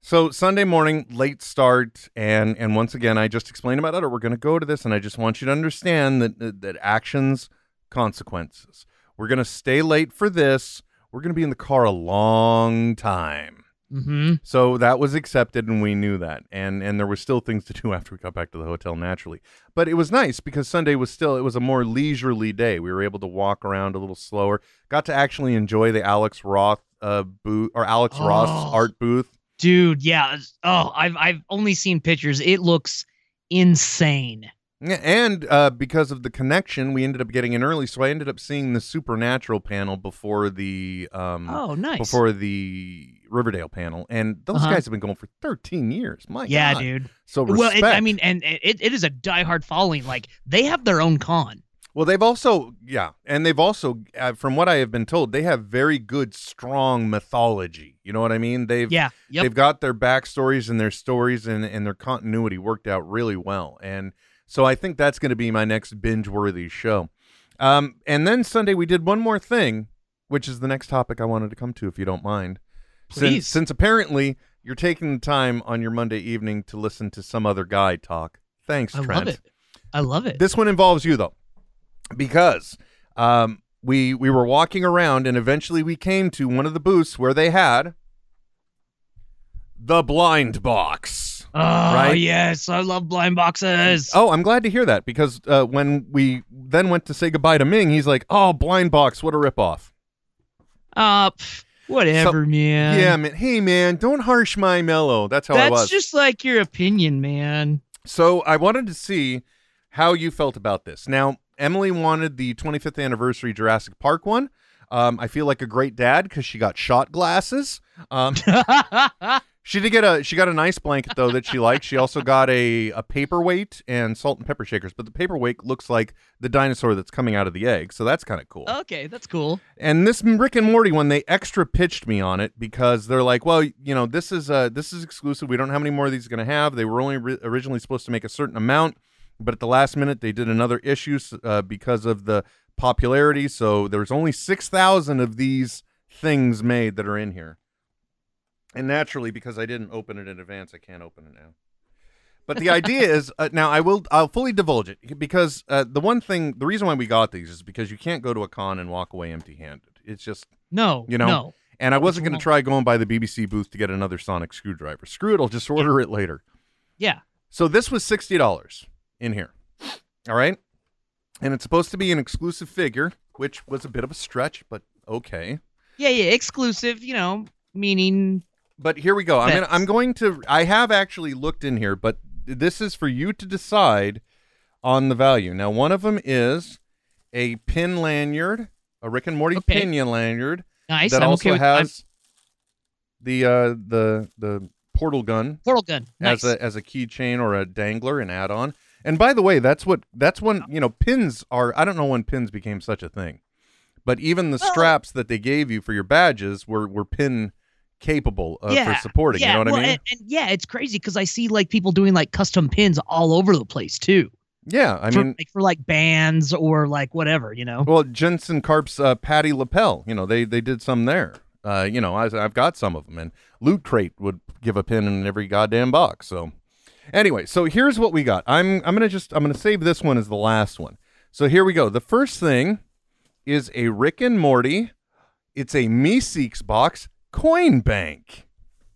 so Sunday morning, late start, and and once again, I just explained about it. Or we're going to go to this, and I just want you to understand that, that actions consequences. We're going to stay late for this. We're going to be in the car a long time. Mm-hmm. So that was accepted, and we knew that, and and there were still things to do after we got back to the hotel naturally. But it was nice because Sunday was still it was a more leisurely day. We were able to walk around a little slower. Got to actually enjoy the Alex Roth uh booth or Alex Ross Oh. art booth. Dude, yeah. Oh, I've I've only seen pictures. It looks insane. Yeah, and uh, because of the connection, we ended up getting in early, so I ended up seeing the Supernatural panel before the um Oh, nice. before the Riverdale panel, and those Uh-huh. guys have been going for 13 years. My yeah, God. dude. So Well, it, I mean, and it, it is a diehard following. Like they have their own con. Well, they've also, yeah, and they've also, uh, from what I have been told, they have very good, strong mythology. You know what I mean? They've Yeah. Yep. they've got their backstories and their stories and and their continuity worked out really well, and so I think that's going to be my next binge-worthy show. Um, and then Sunday we did one more thing, which is the next topic I wanted to come to, if you don't mind. Please. Since, since apparently you're taking the time on your Monday evening to listen to some other guy talk. Thanks, Trent. I love it. I love it. This one involves you though, because um, we we were walking around and eventually we came to one of the booths where they had the blind box. Oh right? yes, I love blind boxes. Oh, I'm glad to hear that because uh, when we then went to say goodbye to Ming, he's like, "Oh, blind box, what a ripoff." Uh, pff, whatever, man. yeah, man. Hey, man, don't harsh my mellow. That's how I That's just like your opinion, man. So I wanted to see how you felt about this. Now, Emily wanted the 25th anniversary Jurassic Park one. Um, I feel like a great dad because she got shot glasses. Um, she did get a she got a nice blanket though that she liked. She also got a a paperweight and salt and pepper shakers. But the paperweight looks like the dinosaur that's coming out of the egg, so that's kind of cool. okay, that's cool. And this Rick and Morty one, they extra pitched me on it because they're like, well, you know, this is uh this is exclusive. We don't know how many more of these are going to have. They were only ri- originally supposed to make a certain amount, but at the last minute they did another issue uh, because of the popularity. So there's only six thousand of these things made that are in here. And naturally, because I didn't open it in advance, I can't open it now. But the idea is uh, now I will I'll fully divulge it because uh, the one thing the reason why we got these is because you can't go to a con and walk away empty-handed. It's just No, You know, no. and I wasn't going to try going by the BBC booth to get another sonic screwdriver. Screw it, I'll just order it later. Yeah. So this was sixty dollars in here. All right, and it's supposed to be an exclusive figure, which was a bit of a stretch, but okay. Yeah, yeah, exclusive, you know, meaning But here we go. I'm gonna, I'm going to. I have actually looked in here, but this is for you to decide on the value. Now, one of them is a pin lanyard, a Rick and Morty Okay. pinion lanyard nice. that I'm also okay with I'm- has the uh, the the portal gun portal gun. Nice. as a as a keychain or a dangler, an add-on. And by the way, that's what that's when you know pins are. I don't know when pins became such a thing, but even the straps that they gave you for your badges were were pin capable of, for supporting. Yeah, you know what well, I mean? And, and yeah, it's crazy because I see like people doing like custom pins all over the place too. yeah, I for, mean, like for like bands or like whatever, you know. well, Jensen Karp's uh, Patty lapel. You know, they they did some there. Uh, you know, I, I've got some of them, and Loot Crate would give a pin in every goddamn box. So, anyway, so here's what we got. I'm I'm gonna just I'm gonna save this one as the last one. So here we go. The first thing is a Rick and Morty. It's a Meeseeks box coin bank.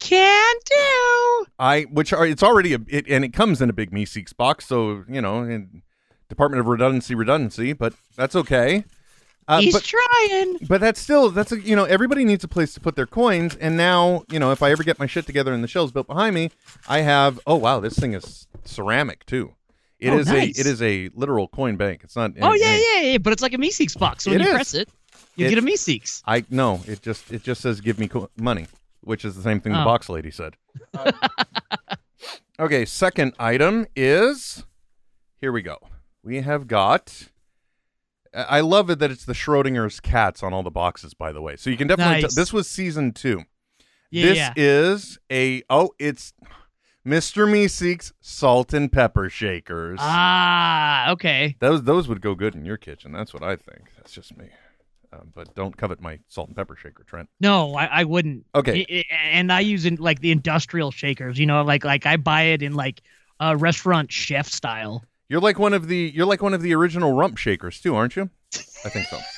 Can do. I which are it's already a it, and it comes in a big Meeseeks box, so you know, in Department of Redundancy, redundancy, but that's okay. Uh, He's but trying. but that's still that's a you know everybody needs a place to put their coins, and now you know if I ever get my shit together and the shelves built behind me, I have oh wow this thing is ceramic too. It Oh, is nice. a it is a literal coin bank. It's not. Oh yeah, yeah, yeah. But it's like a Meeseeks box. So when It you is. press it, you get a Meeseeks. I no, it just it just says give me co- money, which is the same thing the Oh. box lady said. okay, second item is here we go. We have got. I I love it that it's the Schrodinger's cats on all the boxes. By the way, so you can definitely. Nice. Tell, this was season two. Yeah, this yeah. is a oh, it's Mr. Meeseeks salt and pepper shakers. Ah, okay. Those those would go good in your kitchen. That's what I think. That's just me. Um, but don't covet my salt and pepper shaker, Trent. No, I, I wouldn't. Okay. I- I- and I use in like the industrial shakers. You know, like like I buy it in like uh, restaurant chef style. You're like one of the you're like one of the original rump shakers too, aren't you? I think so.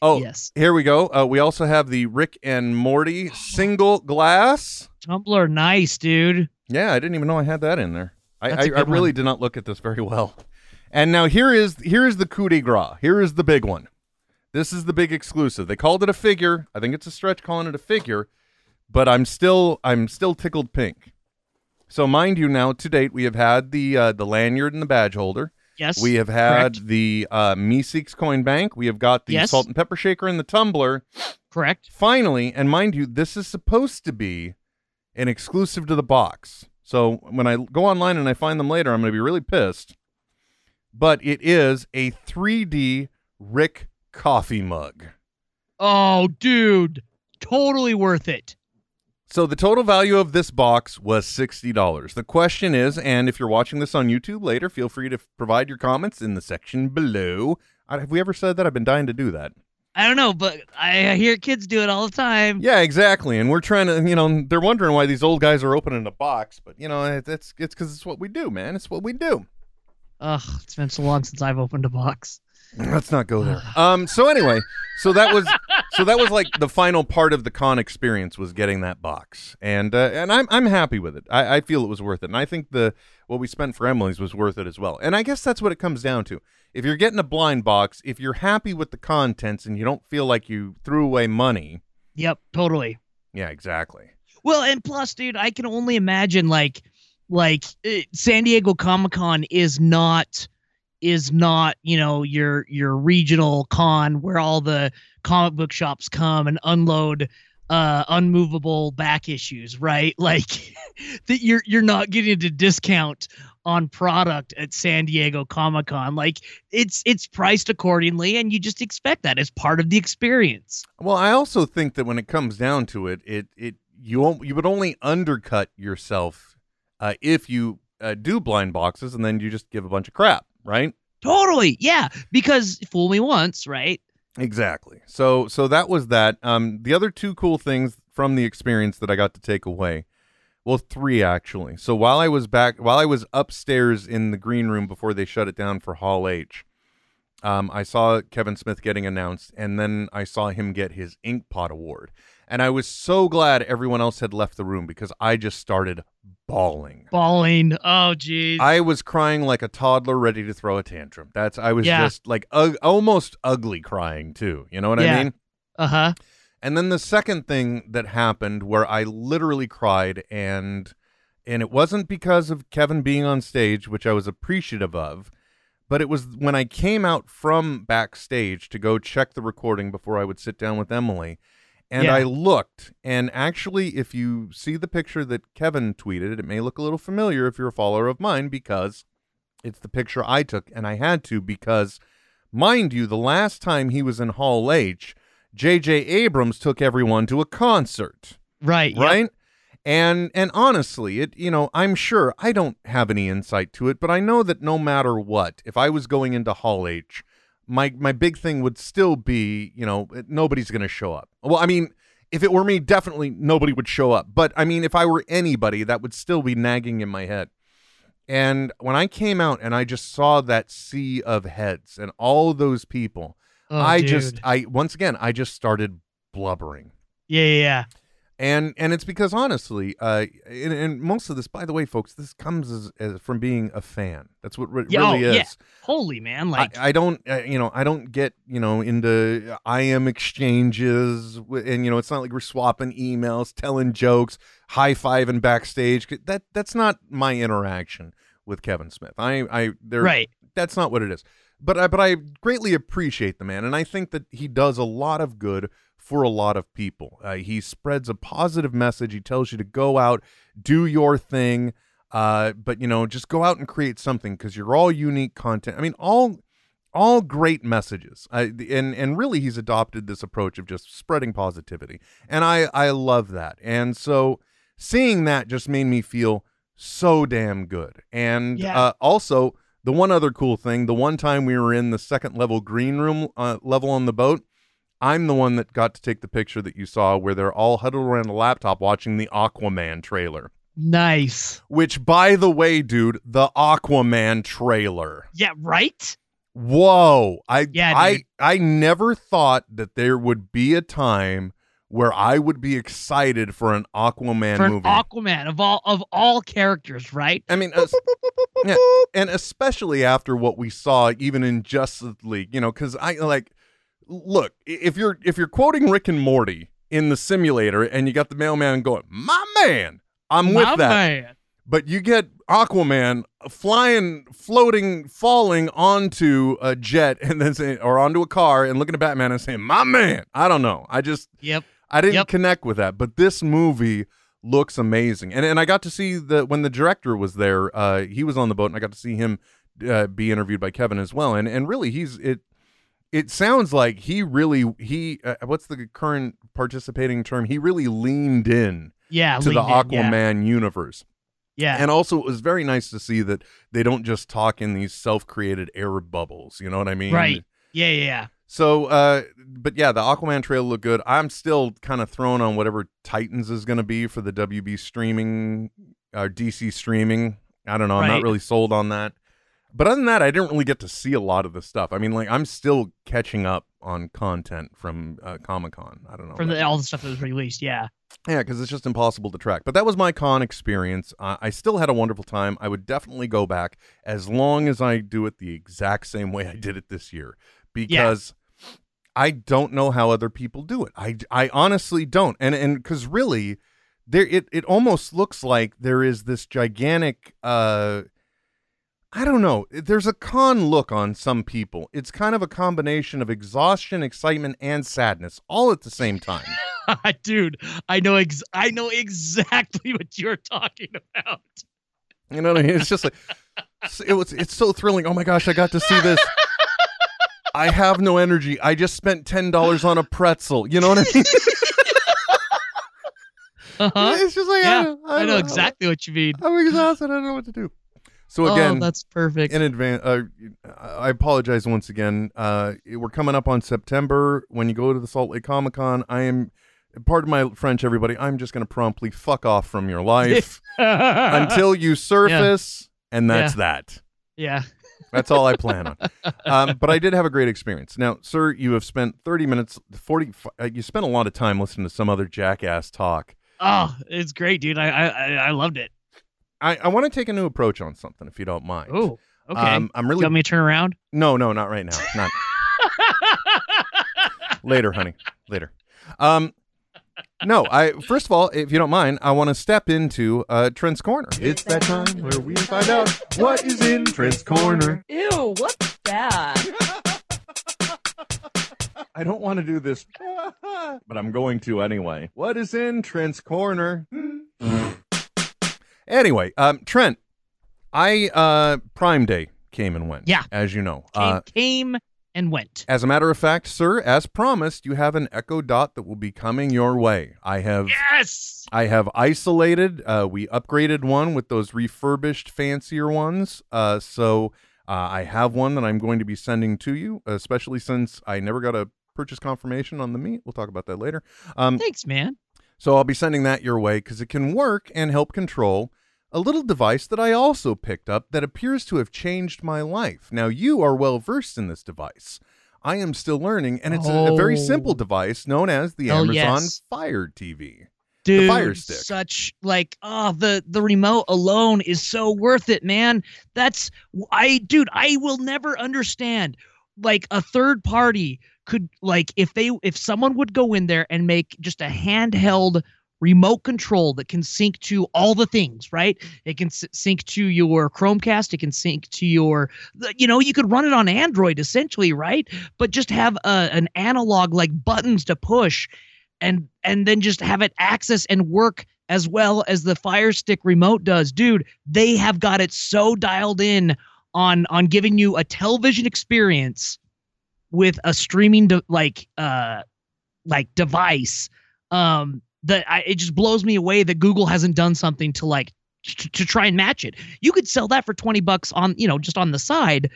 Oh, Yes. here we go. Uh, we also have the Rick and Morty single glass. Tumbler, nice, dude. Yeah, I didn't even know I had that in there. I, I, I really did not look at this very well. And now here is here is the coup de grace. Here is the big one. This is the big exclusive. They called it a figure. I think it's a stretch calling it a figure, but I'm still I'm still tickled pink. So mind you, now to date we have had the uh, the lanyard and the badge holder. Yes. We have had correct. the uh, Meeseeks coin bank. We have got the Yes. salt and pepper shaker and the tumbler. correct. Finally, and mind you, this is supposed to be an exclusive to the box. So when I go online and I find them later, I'm going to be really pissed. But it is a 3D Rick coffee mug. Oh, dude, totally worth it. So the total value of this box was $60. The question is, and if you're watching this on YouTube later, feel free to provide your comments in the section below. I- Have we ever said that? I've been dying to do that. I don't know, but I hear kids do it all the time. Yeah, exactly. And we're trying to, you know, they're wondering why these old guys are opening a box, but you know, it- it's it's because it's what we do, man. It's what we do. Ugh, it's been so long since I've opened a box. Let's not go there. Um. So anyway, so that was so that was like the final part of the con experience was getting that box, and uh, and I'm I'm happy with it. I, I feel it was worth it, and I think the what we spent for Emily's was worth it as well. And I guess that's what it comes down to. If you're getting a blind box, if you're happy with the contents and you don't feel like you threw away money, Yep, totally. yeah, exactly. Well, and plus, dude, I can only imagine like like eh, San Diego Comic Con is not is not you know your your regional con where all the comic book shops come and unload uh unmovable back issues right? Like that you're you're not getting a discount on product at San Diego Comic-Con. Like it's it's priced accordingly and you just expect that as part of the experience. Well, I also think that when it comes down to it, it it you you would only undercut yourself uh, if you uh, do blind boxes and then you just give a bunch of crap, right? totally yeah because fool me once right Exactly. So so that was that. Um, the other two cool things from the experience that I got to take away, well, three actually. So while I was back, while I was upstairs in the green room before they shut it down for Hall H, um, I saw Kevin Smith getting announced, and then I saw him get his Inkpot Award, and I was so glad everyone else had left the room because I just started bawling. Bawling. Oh, geez. I was crying like a toddler ready to throw a tantrum. That's I was Yeah. just like ug- almost ugly crying too. You know what I Yeah. mean? uh huh. And then the second thing that happened where I literally cried and and it wasn't because of Kevin being on stage, which I was appreciative of, but it was when I came out from backstage to go check the recording before I would sit down with Emily And Yeah. I looked, and actually, if you see the picture that Kevin tweeted, it may look a little familiar if you're a follower of mine because it's the picture I took, and I had to because, mind you, the last time he was in Hall H, J.J. Abrams took everyone to a concert Right. yep. right and and honestly it you know i'm sure i don't have any insight to it but i know that no matter what if i was going into hall h my my big thing would still be you know nobody's going to show up well i mean if it were me definitely nobody would show up but i mean if i were anybody that would still be nagging in my head and when i came out and i just saw that sea of heads and all those people Oh, i dude. just i once again i just started blubbering Yeah, yeah, yeah. And and it's because honestly uh and, and most of this by the way folks this comes as, as from being a fan that's what it Yeah, really oh, is yeah. Holy man, like I, I don't uh, you know i don't get you know into i am exchanges and you know it's not like we're swapping emails telling jokes high five and backstage that that's not my interaction with kevin smith i i there right. that's not what it is. But I but I greatly appreciate the man, and I think that he does a lot of good for a lot of people. Uh, he spreads a positive message. He tells you to go out, do your thing, uh, but you know, just go out and create something because you're all unique content. I mean, all all great messages. I, and and really, he's adopted this approach of just spreading positivity, and I I love that. And so seeing that just made me feel so damn good. And Yeah. uh, also the one other cool thing, the one time we were in the second level green room uh, level on the boat, I'm the one that got to take the picture that you saw where they're all huddled around a laptop watching the Aquaman trailer. Nice. Which, by the way, dude, the Aquaman trailer. Yeah, right? Whoa! I Yeah, I dude. I never thought that there would be a time where I would be excited for an Aquaman For an movie. Aquaman of all of all characters, right? I mean, es- yeah, and especially after what we saw, even in Justice League, you know, because I like, look, if you're if you're quoting Rick and Morty in the simulator, and you got the mailman going, "My man," I'm with My that. man. But you get Aquaman flying, floating, falling onto a jet, and then saying, or onto a car, and looking at Batman and saying, "My man." I don't know. I just Yep. I didn't Yep. connect with that, but this movie looks amazing, and and I got to see the when the director was there. Uh, he was on the boat, and I got to see him uh, be interviewed by Kevin as well. And and really, he's it. It sounds like he really he uh, what's the current participating term? He really leaned in Yeah. to the leaned in, yeah. Aquaman universe. Yeah. And also, it was very nice to see that they don't just talk in these self-created air bubbles. You know what I mean? Right. Yeah, yeah, yeah. So, uh, but yeah, the Aquaman trailer looked good. I'm still kind of thrown on whatever Titans is going to be for the WB streaming or DC streaming. I don't know. I'm not really sold on that. But other than that, I didn't really get to see a lot of the stuff. I mean, like I'm still catching up on content from uh, Comic Con. I don't know. From the, all the stuff that was released, yeah. Yeah, because it's just impossible to track. But that was my con experience. Uh, I still had a wonderful time. I would definitely go back as long as I do it the exact same way I did it this year because I don't know how other people do it. I, I honestly don't. And and because really, there it it almost looks like there is this gigantic. Uh, I don't know. There's a con look on some people. It's kind of a combination of exhaustion, excitement, and sadness all at the same time. Dude, I know ex- I know exactly what you're talking about. You know what I mean? It's just like it was. It's so thrilling. Oh my gosh, I got to see this. I have no energy. I just spent ten dollars on a pretzel. You know what I mean? Uh-huh. It's just like Yeah, I, don't- I know exactly what you mean. I'm exhausted. I don't know what to do. So again, oh, that's perfect. in advance, uh, I apologize once again. Uh, we're coming up on September. When you go to the Salt Lake Comic Con, I am. Pardon my French, everybody. I'm just going to promptly fuck off from your life until you surface, and that's that. yeah. That's all I plan on. Um, but I did have a great experience. Now, sir, you have spent 30 minutes, 40, uh, you spent a lot of time listening to some other jackass talk. Oh, it's great, dude. I I- I loved it. I, I want to take a new approach on something, if you don't mind. Oh, okay. Um, I'm you really, want me to turn around? no, no, not right now. Not later, honey. Later. Um, no, I, first of all, if you don't mind, I want to step into uh, Trent's Corner. It's that time where we find out what is in Trent's Corner. Ew, what's that? I don't want to do this, but I'm going to anyway. What is in Trent's corner? Anyway, um, Trent, I uh, Prime Day came and went. Yeah. as you know. Came, Uh, came and went. as a matter of fact, sir, as promised, you have an Echo Dot that will be coming your way. I have. Yes. I have isolated. Uh, we upgraded one with those refurbished, fancier ones. Uh, so uh, I have one that I'm going to be sending to you, especially since I never got a purchase confirmation on the meat. We'll talk about that later. Um, Thanks, man. So I'll be sending that your way because it can work and help control a little device that I also picked up that appears to have changed my life. Now, you are well versed in this device. I am still learning, and it's a, a very Oh. simple device known as the Oh, Amazon yes. Fire TV. Dude, Fire Stick. such like oh the the remote alone is so worth it, man. That's I dude, I will never understand like a third party could like if they if someone would go in there and make just a handheld remote control that can sync to all the things, right? It can s- sync to your Chromecast, it can sync to your you know, you could run it on Android essentially, right? But just have a, an analog like buttons to push and and then just have it access and work as well as the Fire Stick remote does. Dude, they have got it so dialed in on on giving you a television experience with a streaming de- like uh like device um that I, it just blows me away that Google hasn't done something to like to, to try and match it. You could sell that for 20 bucks on, you know, just on the side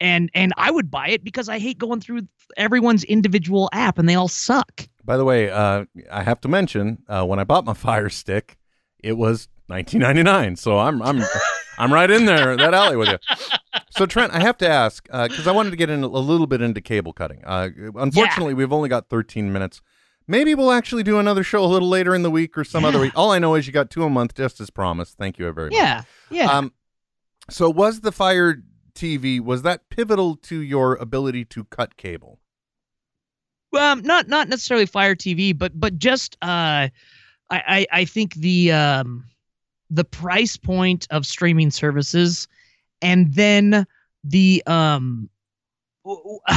and and I would buy it because I hate going through everyone's individual app and they all suck. By the way, uh, I have to mention uh, when I bought my Fire Stick, it was 1999. So I'm I'm I'm right in there that alley with you. So Trent, I have to ask because I wanted to get in a little bit into cable cutting. Uh, unfortunately, we've only got 13 minutes. Maybe we'll actually do another show a little later in the week or some other week. All I know is you got two a month, just as promised. Thank you very much. Yeah. Yeah. Um, so was the Fire TV was that pivotal to your ability to cut cable? Well, not not necessarily fire tv but but just uh i i, I think the um the price point of streaming services and then the um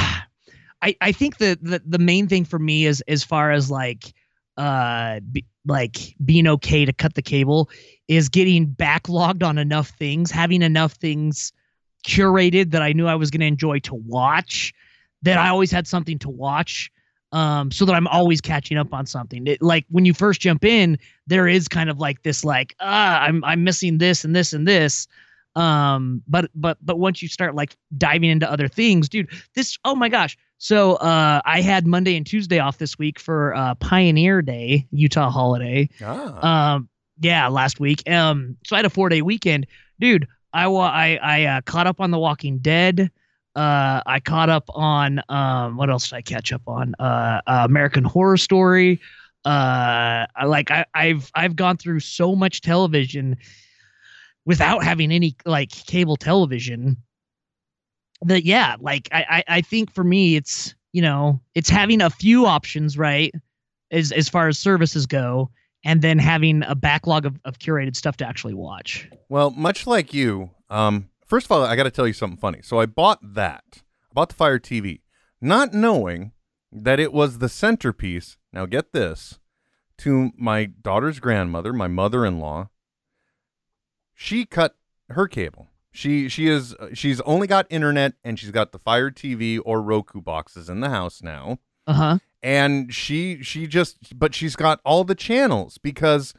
I, I think the the, the main thing for me is as far as like uh be, like being okay to cut the cable is getting backlogged on enough things having enough things curated that i knew i was going to enjoy to watch that i always had something to watch um, so that I'm always catching up on something. It, like when you first jump in, there is kind of like this, like ah, I'm I'm missing this and this and this. Um, but but but once you start like diving into other things, dude, this oh my gosh. So uh, I had Monday and Tuesday off this week for uh, Pioneer Day, Utah holiday. Ah. Um, yeah, last week. Um, so I had a four day weekend, dude. I wa- I I uh, caught up on The Walking Dead. Uh, I caught up on um, what else did I catch up on? Uh, uh American Horror Story. Uh, I like I, I've I've gone through so much television without having any like cable television. That yeah, like I, I I think for me it's you know it's having a few options right as as far as services go and then having a backlog of, of curated stuff to actually watch. Well, much like you, um, first of all, I got to tell you something funny. So I bought that, I bought the Fire TV, not knowing that it was the centerpiece. Now get this, to my daughter's grandmother, my mother-in-law. She cut her cable. She she is she's only got internet and she's got the Fire TV or Roku boxes in the house now Uh huh. and she she just but she's got all the channels because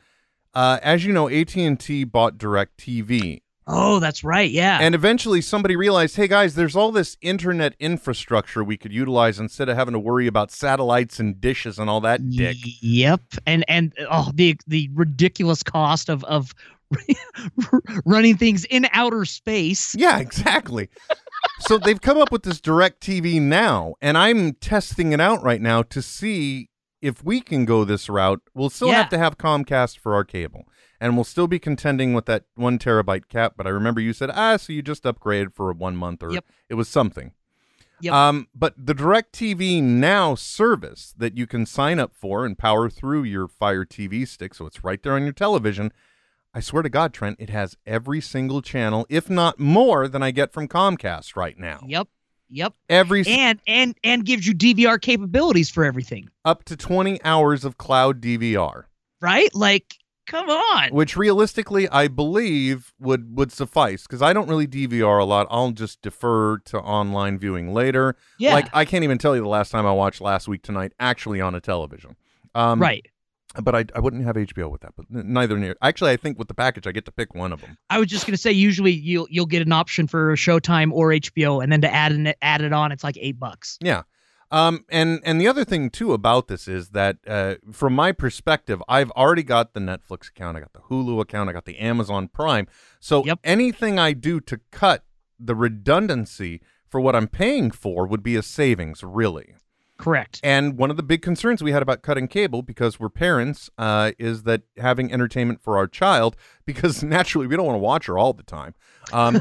uh, as you know AT&T bought DirecTV Oh, that's right. Yeah. and eventually somebody realized hey guys there's all this internet infrastructure we could utilize instead of having to worry about satellites and dishes and all that dick Yep. And and oh the the ridiculous cost of of running things in outer space. yeah exactly so they've come up with this DirecTV now and I'm testing it out right now to see if we can go this route we'll still Yeah. have to have Comcast for our cable and we'll still be contending with that one terabyte cap but I remember you said ah so you just upgraded for one month or Yep. it was something Yep. um but the DirecTV now service that you can sign up for and power through your Fire TV stick so it's right there on your television I swear to God, Trent, it has every single channel, if not more than I get from Comcast right now. Yep. Yep. Every And and and gives you DVR capabilities for everything, up to 20 hours of cloud DVR, right? Like, come on. which realistically I believe would would suffice because I don't really DVR a lot. I'll just defer to online viewing later. Yeah. Like I can't even tell you the last time I watched Last Week Tonight actually on a television. Um, right. But I, I wouldn't have HBO with that. But neither near. Actually, I think with the package I get to pick one of them. I was just gonna say usually you'll you'll get an option for Showtime or HBO, and then to add it add it on, it's like eight bucks. Yeah. Um, and and the other thing too about this is that uh, from my perspective, I've already got the Netflix account, I got the Hulu account, I got the Amazon Prime. So Yep. anything I do to cut the redundancy for what I'm paying for would be a savings, really. Correct. And one of the big concerns we had about cutting cable because we're parents uh, is that having entertainment for our child, because naturally we don't want to watch her all the time. Um,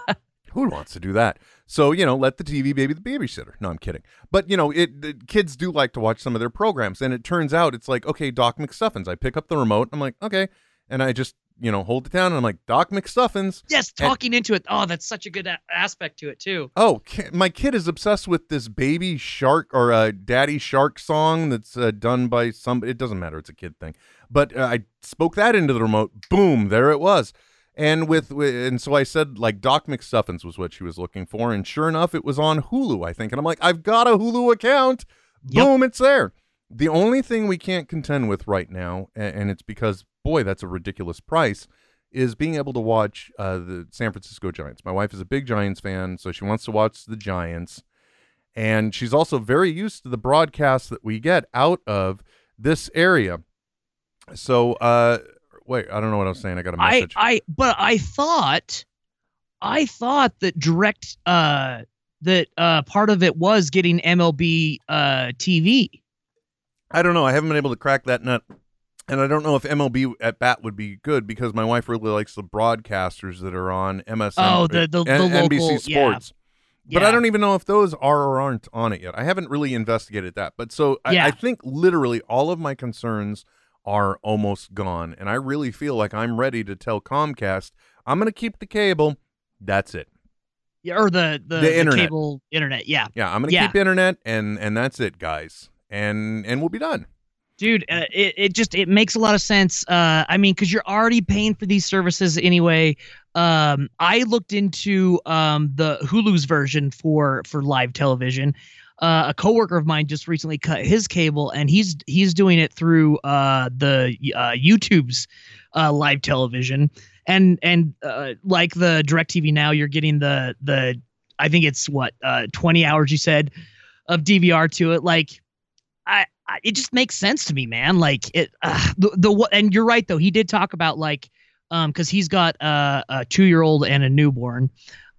who wants to do that? So, you know, let the TV baby the babysitter. No, I'm kidding. But, you know, it the kids do like to watch some of their programs. And it turns out it's like, okay, Doc McStuffins. I pick up the remote. I'm like, okay. And I just, you know, hold it down and I'm like, Doc McStuffins. Yes, talking into it. Oh, that's such a good a- aspect to it too. Oh, ki- my kid is obsessed with this baby shark or a daddy shark song that's uh, done by some. It doesn't matter; it's a kid thing. But uh, I spoke that into the remote. Boom! There it was. And with and so I said like Doc McStuffins was what she was looking for, and sure enough, it was on Hulu. I think, and I'm like, I've got a Hulu account. Yep. Boom! It's there. The only thing we can't contend with right now, and it's because boy, that's a ridiculous price is being able to watch uh, the San Francisco Giants. My wife is a big Giants fan, so she wants to watch the Giants. And she's also very used to the broadcasts that we get out of this area. So, uh, wait, I don't know what I was saying. I got a message. I I but I thought I thought that direct uh that uh part of it was getting MLB uh TV. I don't know. I haven't been able to crack that nut. And I don't know if MLB at bat would be good because my wife really likes the broadcasters that are on MSN. Oh, the- the- the N- NBC local- yeah. Sports. But I don't even know if those are or aren't on it yet. I haven't really investigated that. But so I, Yeah. I think literally all of my concerns are almost gone. And I really feel like I'm ready to tell Comcast, I'm going to keep the cable. That's it. Yeah, or the the, The the internet. cable internet. Yeah. Yeah, I'm going to Yeah. keep internet and and that's it, guys. And and we'll be done. dude uh, it, it just it makes a lot of sense uh i mean because you're already paying for these services anyway um i looked into um the hulu's version for for live television uh, a coworker of mine just recently cut his cable and he's he's doing it through uh the uh youtube's uh live television and and uh like the DirecTV now you're getting the the i think it's what uh 20 hours you said of dvr to it like I, I it just makes sense to me, man. Like it, the the and you're right though. He did talk about like, um, because he's got a two year old and a newborn,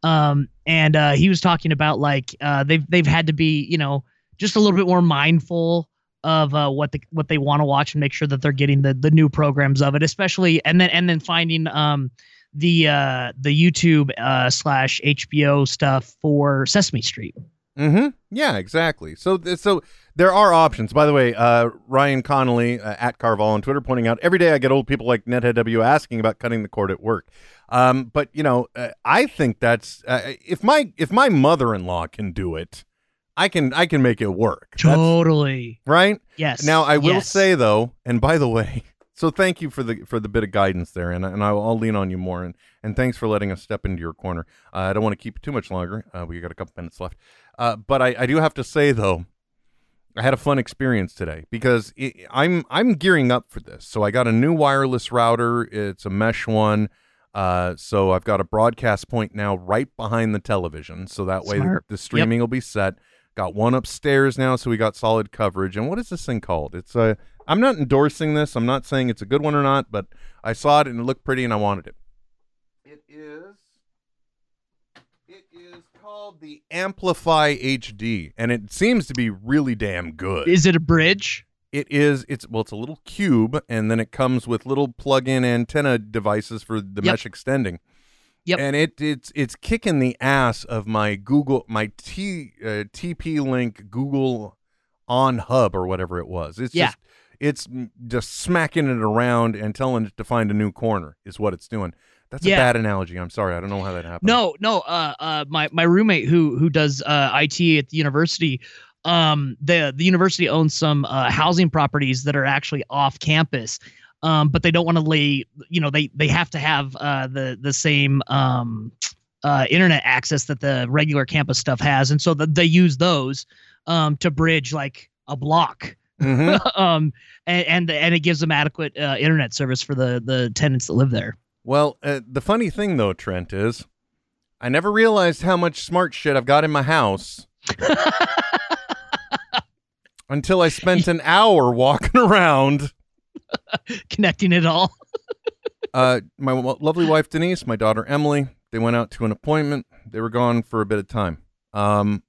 um, and uh, he was talking about like uh, they've they've had to be you know just a little bit more mindful of uh, what the what they want to watch and make sure that they're getting the the new programs of it, especially and then and then finding um the uh the YouTube uh slash HBO stuff for Sesame Street. Mm-hmm. Yeah, exactly. So, so there are options. By the way, uh, Ryan Connolly uh, at Carval on Twitter pointing out every day I get old people like Nethead W asking about cutting the cord at work. Um, but you know, uh, I think that's uh, if my if my mother in law can do it, I can I can make it work. That's- Totally. right. Yes. Now I will Yes. say though, and by the way, so thank you for the for the bit of guidance there, and and I'll, I'll lean on you more, and and thanks for letting us step into your corner. Uh, I don't want to keep it too much longer. Uh, we got a couple minutes left, uh, but I I do have to say though, I had a fun experience today because i I'm I'm gearing up for this. So I got a new wireless router. It's a mesh one. Uh, so I've got a broadcast point now right behind the television, so that way the, Smart. the streaming will be set. Got one upstairs now, so we got solid coverage. And what is this thing called? It's a. I'm not endorsing this. I'm not saying it's a good one or not, but I saw it and it looked pretty, and I wanted it. It is. Called the AmpliFi HD, and it seems to be really damn good. Is it a bridge? It is. It's well, it's a little cube, and then it comes with little plug-in antenna devices for the Yep. mesh extending. Yep. And it it's it's kicking the ass of my Google my T uh, TP Link Google OnHub or whatever it was. It's Yeah. just it's just smacking it around and telling it to find a new corner is what it's doing. That's a bad analogy. I'm sorry. I don't know how that happened. No, no. Uh, uh, my my roommate who who does uh IT at the university, um, the the university owns some uh housing properties that are actually off campus, um, but they don't want to lay, you know, they they have to have uh the the same um uh internet access that the regular campus stuff has, and so that they use those um to bridge like a block. Mhm. um and, and and it gives them adequate uh, internet service for the the tenants that live there. Well, uh, the funny thing though, Trent, is I never realized how much smart shit I've got in my house until I spent an hour walking around. Connecting it all. Uh, my w- lovely wife Denise, my daughter Emily, they went out to an appointment. They were gone for a bit of time. Um,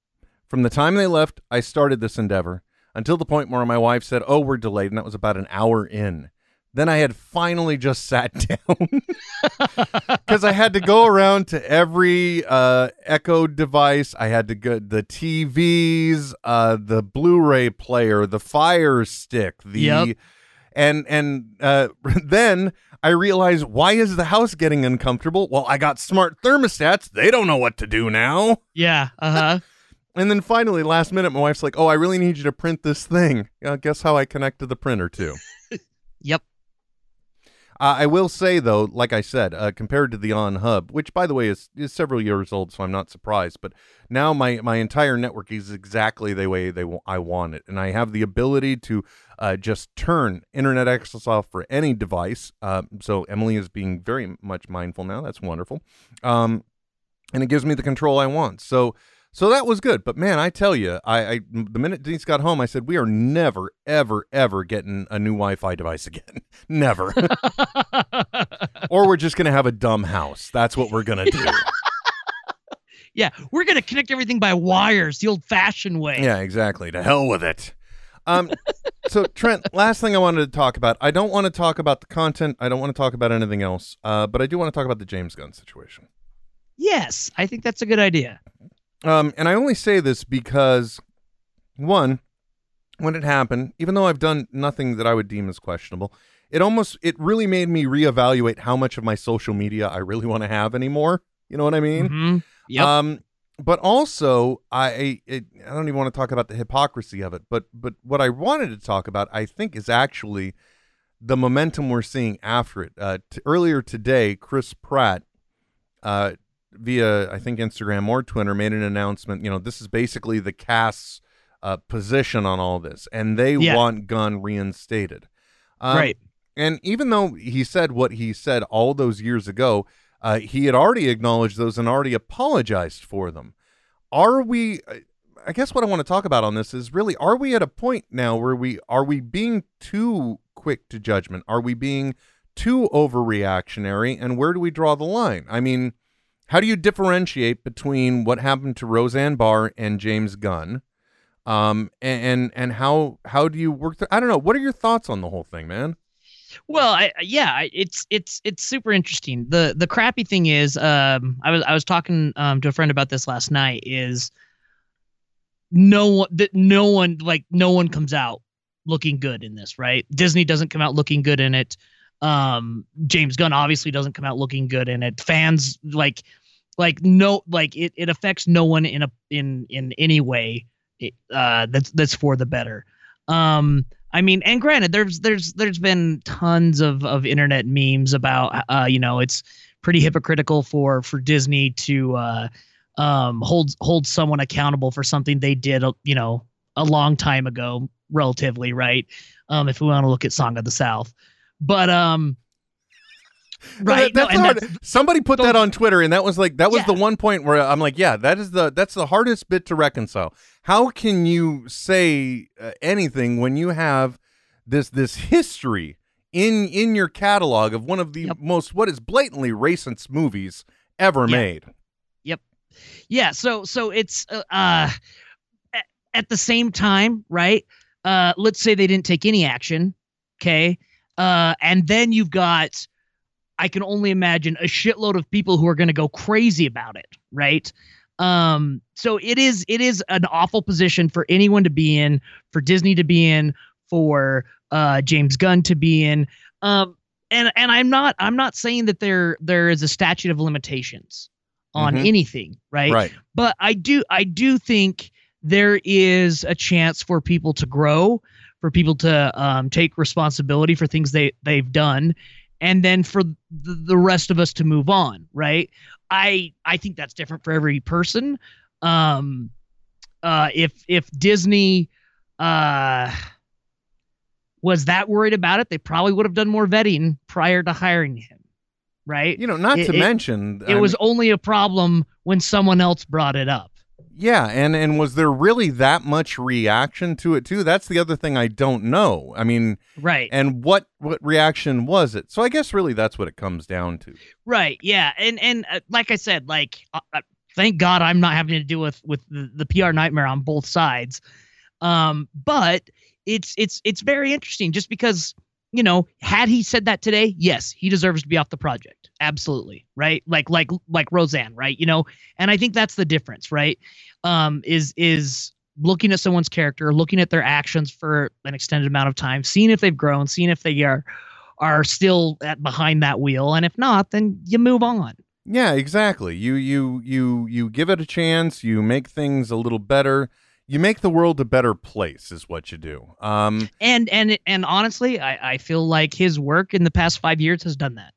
from the time they left, I started this endeavor until the point where my wife said, "Oh, we're delayed," and that was about an hour in. Then I had finally just sat down because I had to go around to every uh, Echo device. I had to go the TVs, uh, the Blu-ray player, the Fire Stick, the Yep. and and uh, then I realized why is the house getting uncomfortable? Well, I got smart thermostats. They don't know what to do now. Yeah. Uh huh. And then finally, last minute, my wife's like, "Oh, I really need you to print this thing." Uh, guess how I connect to the printer too. Yep. Uh, I will say though, like I said, uh, compared to the OnHub, which by the way is, is several years old, so I'm not surprised. But now my my entire network is exactly the way they wa- I want it, and I have the ability to uh, just turn internet access off for any device. Uh, so Emily is being very much mindful now. That's wonderful, um, and it gives me the control I want. So. So that was good, but man, I tell you, I, I the minute Denise got home, I said we are never, ever, ever getting a new Wi-Fi device again. never. or we're just gonna have a dumb house. That's what we're gonna do. yeah. We're gonna connect everything by wires, the old-fashioned way. yeah, exactly. To hell with it. Um, so Trent, last thing I wanted to talk about. I don't want to talk about the content. I don't want to talk about anything else. Uh, but I do want to talk about the James Gunn situation. Yes, I think that's a good idea. Um, and I only say this because, one, when it happened, even though I've done nothing that I would deem as questionable, it almost it really made me reevaluate how much of my social media I really want to have anymore. You know what I mean? Mhm. Yep. Um, but also, I it, I don't even want to talk about the hypocrisy of it. But but what I wanted to talk about, I think, is actually the momentum we're seeing after it. Uh, t- earlier today, Chris Pratt, uh, via I think Instagram or Twitter, made an announcement. You know, this is basically the cast's uh, position on all this, and they Yeah. want Gunn reinstated. Um, right. and even though he said what he said all those years ago, uh, he had already acknowledged those and already apologized for them. Are we? I guess what I want to talk about on this is really: Are we at a point now where we are we being too quick to judgment? Are we being too overreactionary? And where do we draw the line? I mean, how do you differentiate between what happened to Roseanne Barr and James Gunn? Um, and and, and how how do you work? Th- I don't know. What are your thoughts on the whole thing, man? Well, I, yeah, it's it's it's super interesting. the The crappy thing is, um, I was I was talking um to a friend about this last night. Is no one that no one like no one comes out looking good in this, right? Disney doesn't come out looking good in it. Um, James Gunn obviously doesn't come out looking good in it. Fans like like no like it it affects no one in a in in any way. Uh, that's that's for the better. Um, I mean, and granted, there's there's there's been tons of of internet memes about uh, you know, it's pretty hypocritical for for Disney to uh um hold hold someone accountable for something they did, uh, you know, a long time ago, relatively, right? Um, if we want to look at Song of the South. But um right, no, That's and hard. that's- Somebody put that on Twitter, and that was like that was the one point where I'm like, yeah, that is the that's the hardest bit to reconcile. How can you say uh, anything when you have this this history in in your catalog of one of the Yep. most what is blatantly racist movies ever Yeah. made? Yep. Yeah so so it's uh, uh at, at the same time right uh let's say they didn't take any action okay uh and then you've got i can only imagine a shitload of people who are going to go crazy about it right um so it is it is an awful position for anyone to be in for disney to be in for uh james gunn to be in um and and I'm not I'm not saying that there there is a statute of limitations on Mhm. anything, right? Right. But I do I do think there is a chance for people to grow, for people to um, take responsibility for things they they've done, and then for the, the rest of us to move on, right? I I think that's different for every person. Um, uh, if if Disney uh was that worried about it, they probably would have done more vetting prior to hiring him, right? You know, not It- to it- mention, it I was mean- only a problem when someone else brought it up. Yeah, and and was there really that much reaction to it too? That's the other thing I don't know. I mean, Right. and what what reaction was it? So I guess really that's what it comes down to. Right. Yeah. And and uh, like I said, like uh, uh, thank God I'm not having to deal with with the, the PR nightmare on both sides. Um, but it's it's it's very interesting just because you know had he said that today, yes, he deserves to be off the project. Absolutely. Right. Like like like Roseanne. Right. You know, and I think that's the difference. Right. Um, is is looking at someone's character, looking at their actions for an extended amount of time, seeing if they've grown, seeing if they are are still at behind that wheel and if not then you move on Yeah, exactly. You you you you give it a chance. You make things a little better. You make the world a better place, is what you do. Um, and and and honestly i i feel like his work in the past five years has done that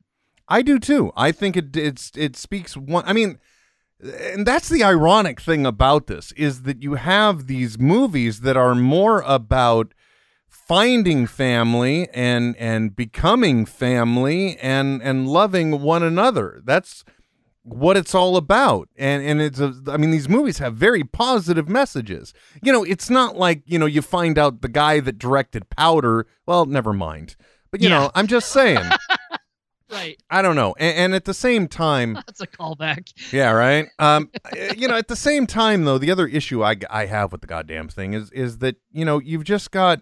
I do too. I think it it's it speaks one. I mean, and that's the ironic thing about this is that you have these movies that are more about finding family and and becoming family and and loving one another. That's what it's all about. And and it's a, I mean these movies have very positive messages. You know, it's not like, you know, you find out the guy that directed Powder, well, never mind. But you Yeah. know, I'm just saying. right I don't know. And, and at the same time, that's a callback yeah, right. Um, uh, you know, at the same time, though, the other issue I, I have with the goddamn thing is is that you know you've just got.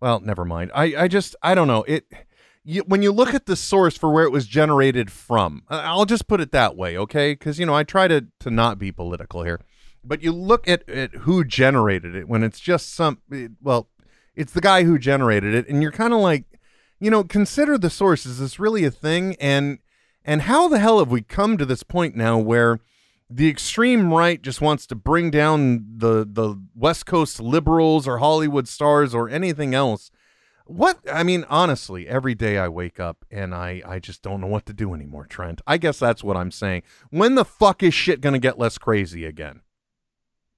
Well, never mind. I I just I don't know it. You, when you look at the source for where it was generated from, I'll just put it that way, okay? Because you know I try to to not be political here, but you look at at who generated it when it's just some. It, well, it's the guy who generated it, and you're kind of like, you know, consider the source. Is this really a thing? And and how the hell have we come to this point now where the extreme right just wants to bring down the the West Coast liberals or Hollywood stars or anything else? What I mean, honestly, every day I wake up and I I just don't know what to do anymore, Trent. I guess that's what I'm saying. When the fuck is shit gonna get less crazy again?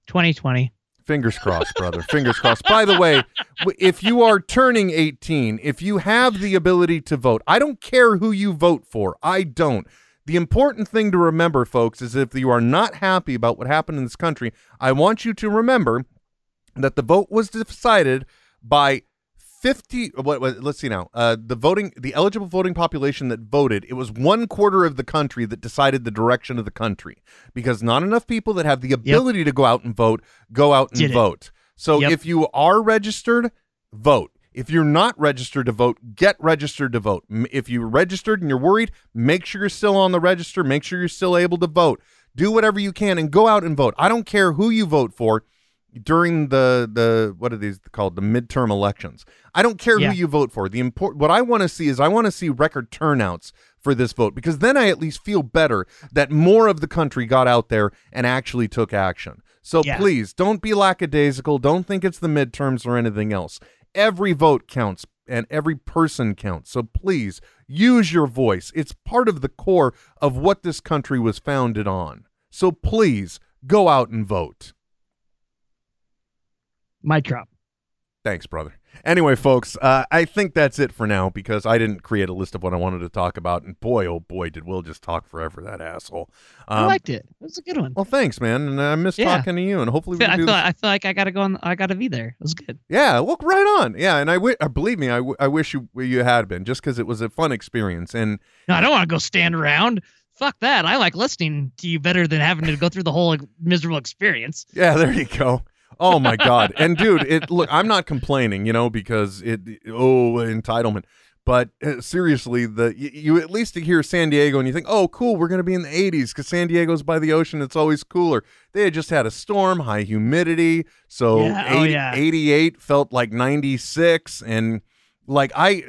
2020 Fingers crossed, brother. Fingers crossed. By the way, if you are turning 18, if you have the ability to vote, I don't care who you vote for. I don't. The important thing to remember, folks, is if you are not happy about what happened in this country, I want you to remember that the vote was decided by 50 what, what let's see now. Uh the voting the eligible voting population that voted it was one quarter of the country that decided the direction of the country. Because not enough people that have the ability to go out and vote go out and Did it. vote. So Yep. if you are registered vote. If you're not registered to vote get registered to vote. If you're registered and you're worried make sure you're still on the register. Make sure you're still able to vote. Do whatever you can and go out and vote. I don't care who you vote for during the the what are these called? The midterm elections. I don't care Yeah. who you vote for. The import what i want to see is i want to see record turnouts for this vote because then i at least feel better that more of the country got out there and actually took action. So Yeah. please don't be lackadaisical. Don't think it's the midterms or anything else. Every vote counts and every person counts. So please use your voice. It's part of the core of what this country was founded on. So please go out and vote mic drop Thanks, brother. Anyway, folks, uh, I think that's it for now because I didn't create a list of what I wanted to talk about, and boy, oh boy, did Will just talk forever, that asshole. i Um, liked it it was a good one well, thanks, man, and I miss Yeah. talking to you, and hopefully we I feel, do I feel, I feel like I gotta go on. I gotta be there. It was good. Yeah, look right on. Yeah, and I wi- uh, believe me, I, w- I wish you you had been just because it was a fun experience, and No, I don't want to go stand around. Fuck that. I like listening to you better than having to go through the whole miserable experience. Yeah, there you go. Oh my god. And dude, it look, I'm not complaining, you know, because it oh, entitlement. But uh, seriously, the you, you at least hear San Diego and you think, "Oh, cool, we're going to be in the 80s cuz San Diego's by the ocean, it's always cooler." They had just had a storm, high humidity, so Yeah, oh, yeah. 88 felt like 96 and like I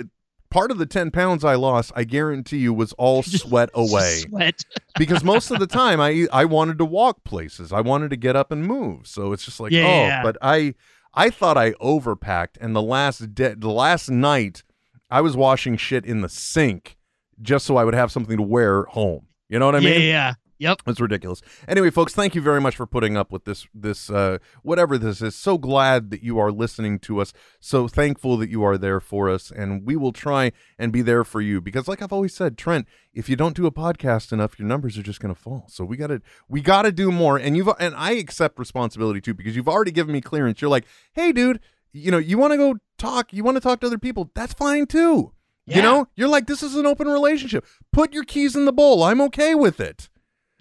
part of the 10 pounds I lost, I guarantee you, was all sweat away. Sweat. because most of the time I I wanted to walk places. I wanted to get up and move. So it's just like, Yeah. oh, but I I thought I overpacked and the last de- the last night I was washing shit in the sink just so I would have something to wear home. You know what I yeah, mean? yeah. Yep. It's ridiculous. Anyway, folks, thank you very much for putting up with this this uh whatever this is. So glad that you are listening to us. So thankful that you are there for us and we will try and be there for you because like I've always said, Trent, if you don't do a podcast enough, your numbers are just going to fall. So we got to we got to do more and you've and I accept responsibility too because you've already given me clearance. You're like, "Hey dude, you know, you want to go talk, you want to talk to other people. That's fine too." You know, you're like, this is an open relationship. Put your keys in the bowl. I'm okay with it.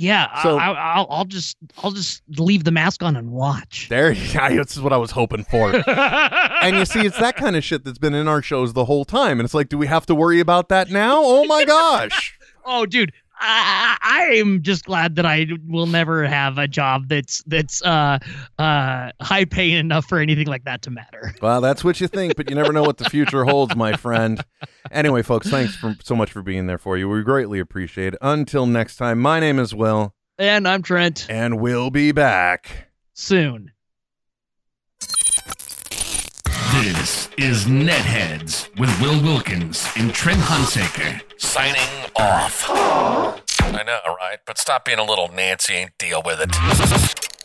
Yeah. So- I, I, I'll, I'll just, I'll just leave the mask on and watch. There, yeah, this is what I was hoping for. and you see, it's that kind of shit that's been in our shows the whole time. And it's like, do we have to worry about that now? Oh my gosh. oh, dude. I, am just glad that I will never have a job that's that's uh uh high paying enough for anything like that to matter. Well, that's what you think, but you never know what the future holds, my friend. Anyway, folks, thanks for, so much for being there for you. We greatly appreciate it. Until next time, my name is Will, And I'm Trent. and we'll be back. Soon. This is Netheads with Will Wilkins and Trent Hunsaker. Signing off. I know, right? But stop being a little Nancy and deal with it.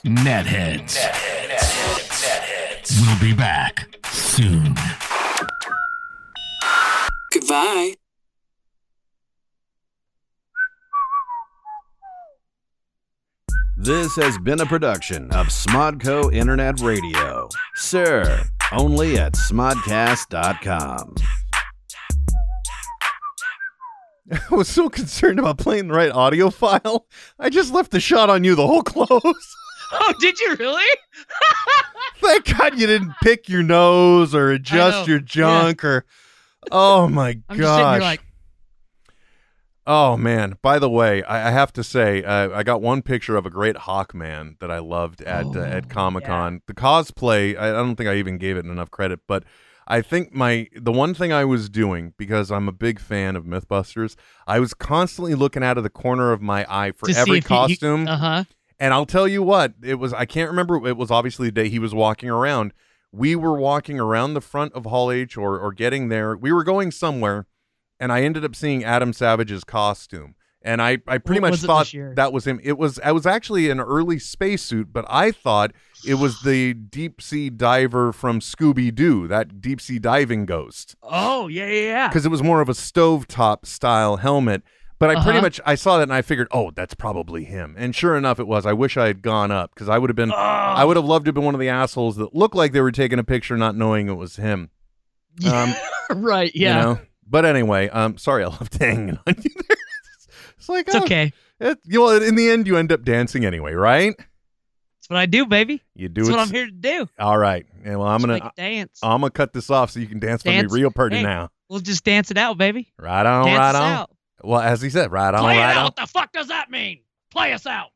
Netheads. Netheads. Netheads. We'll be back soon. Goodbye. This has been a production of Smodco Internet Radio. Sir, only at smodcast.com. I was so concerned about playing the right audio file. I just left the shot on you the whole close. Oh, did you really? Thank God you didn't pick your nose or adjust your junk or. Oh my I'm just sitting gosh. here like, Oh man! By the way, I, I have to say, uh, I got one picture of a great Hawkman that I loved at uh, at Oh, Comic Con. The cosplay, I, I don't think I even gave it enough credit, but I think my the one thing I was doing because I'm a big fan of MythBusters, I was constantly looking out of the corner of my eye for to every if he- he- costume. uh-huh. And I'll tell you what, it was I can't remember it was obviously the day he was walking around. We were walking around the front of Hall H or or getting there. We were going somewhere and I ended up seeing Adam Savage's costume. And I, I pretty What much thought that was him. It was I was actually an early spacesuit, but I thought it was the deep sea diver from Scooby Doo, that deep sea diving ghost Oh, yeah, yeah, yeah. because it was more of a stovetop style helmet. But I pretty Uh-huh. much I saw that and I figured, oh, that's probably him. And sure enough, it was. I wish I had gone up because I would have been. I Oh. would have loved to have been one of the assholes that looked like they were taking a picture, not knowing it was him. Um, right, yeah. You know. But anyway, um, sorry, I left hanging on you there. It's like It's oh, okay. It, you know, in the end, you end up dancing anyway, right? That's what I do, baby. You do That's what I'm here to do. All right. Yeah, well, I'm Just gonna dance. I'm gonna cut this off so you can dance, Dance. for me real pretty Hey. now. we'll just dance it out, baby. Right on, dance right on. out. Well, as he said, right on, Play it right out. on. What the fuck does that mean? Play us out.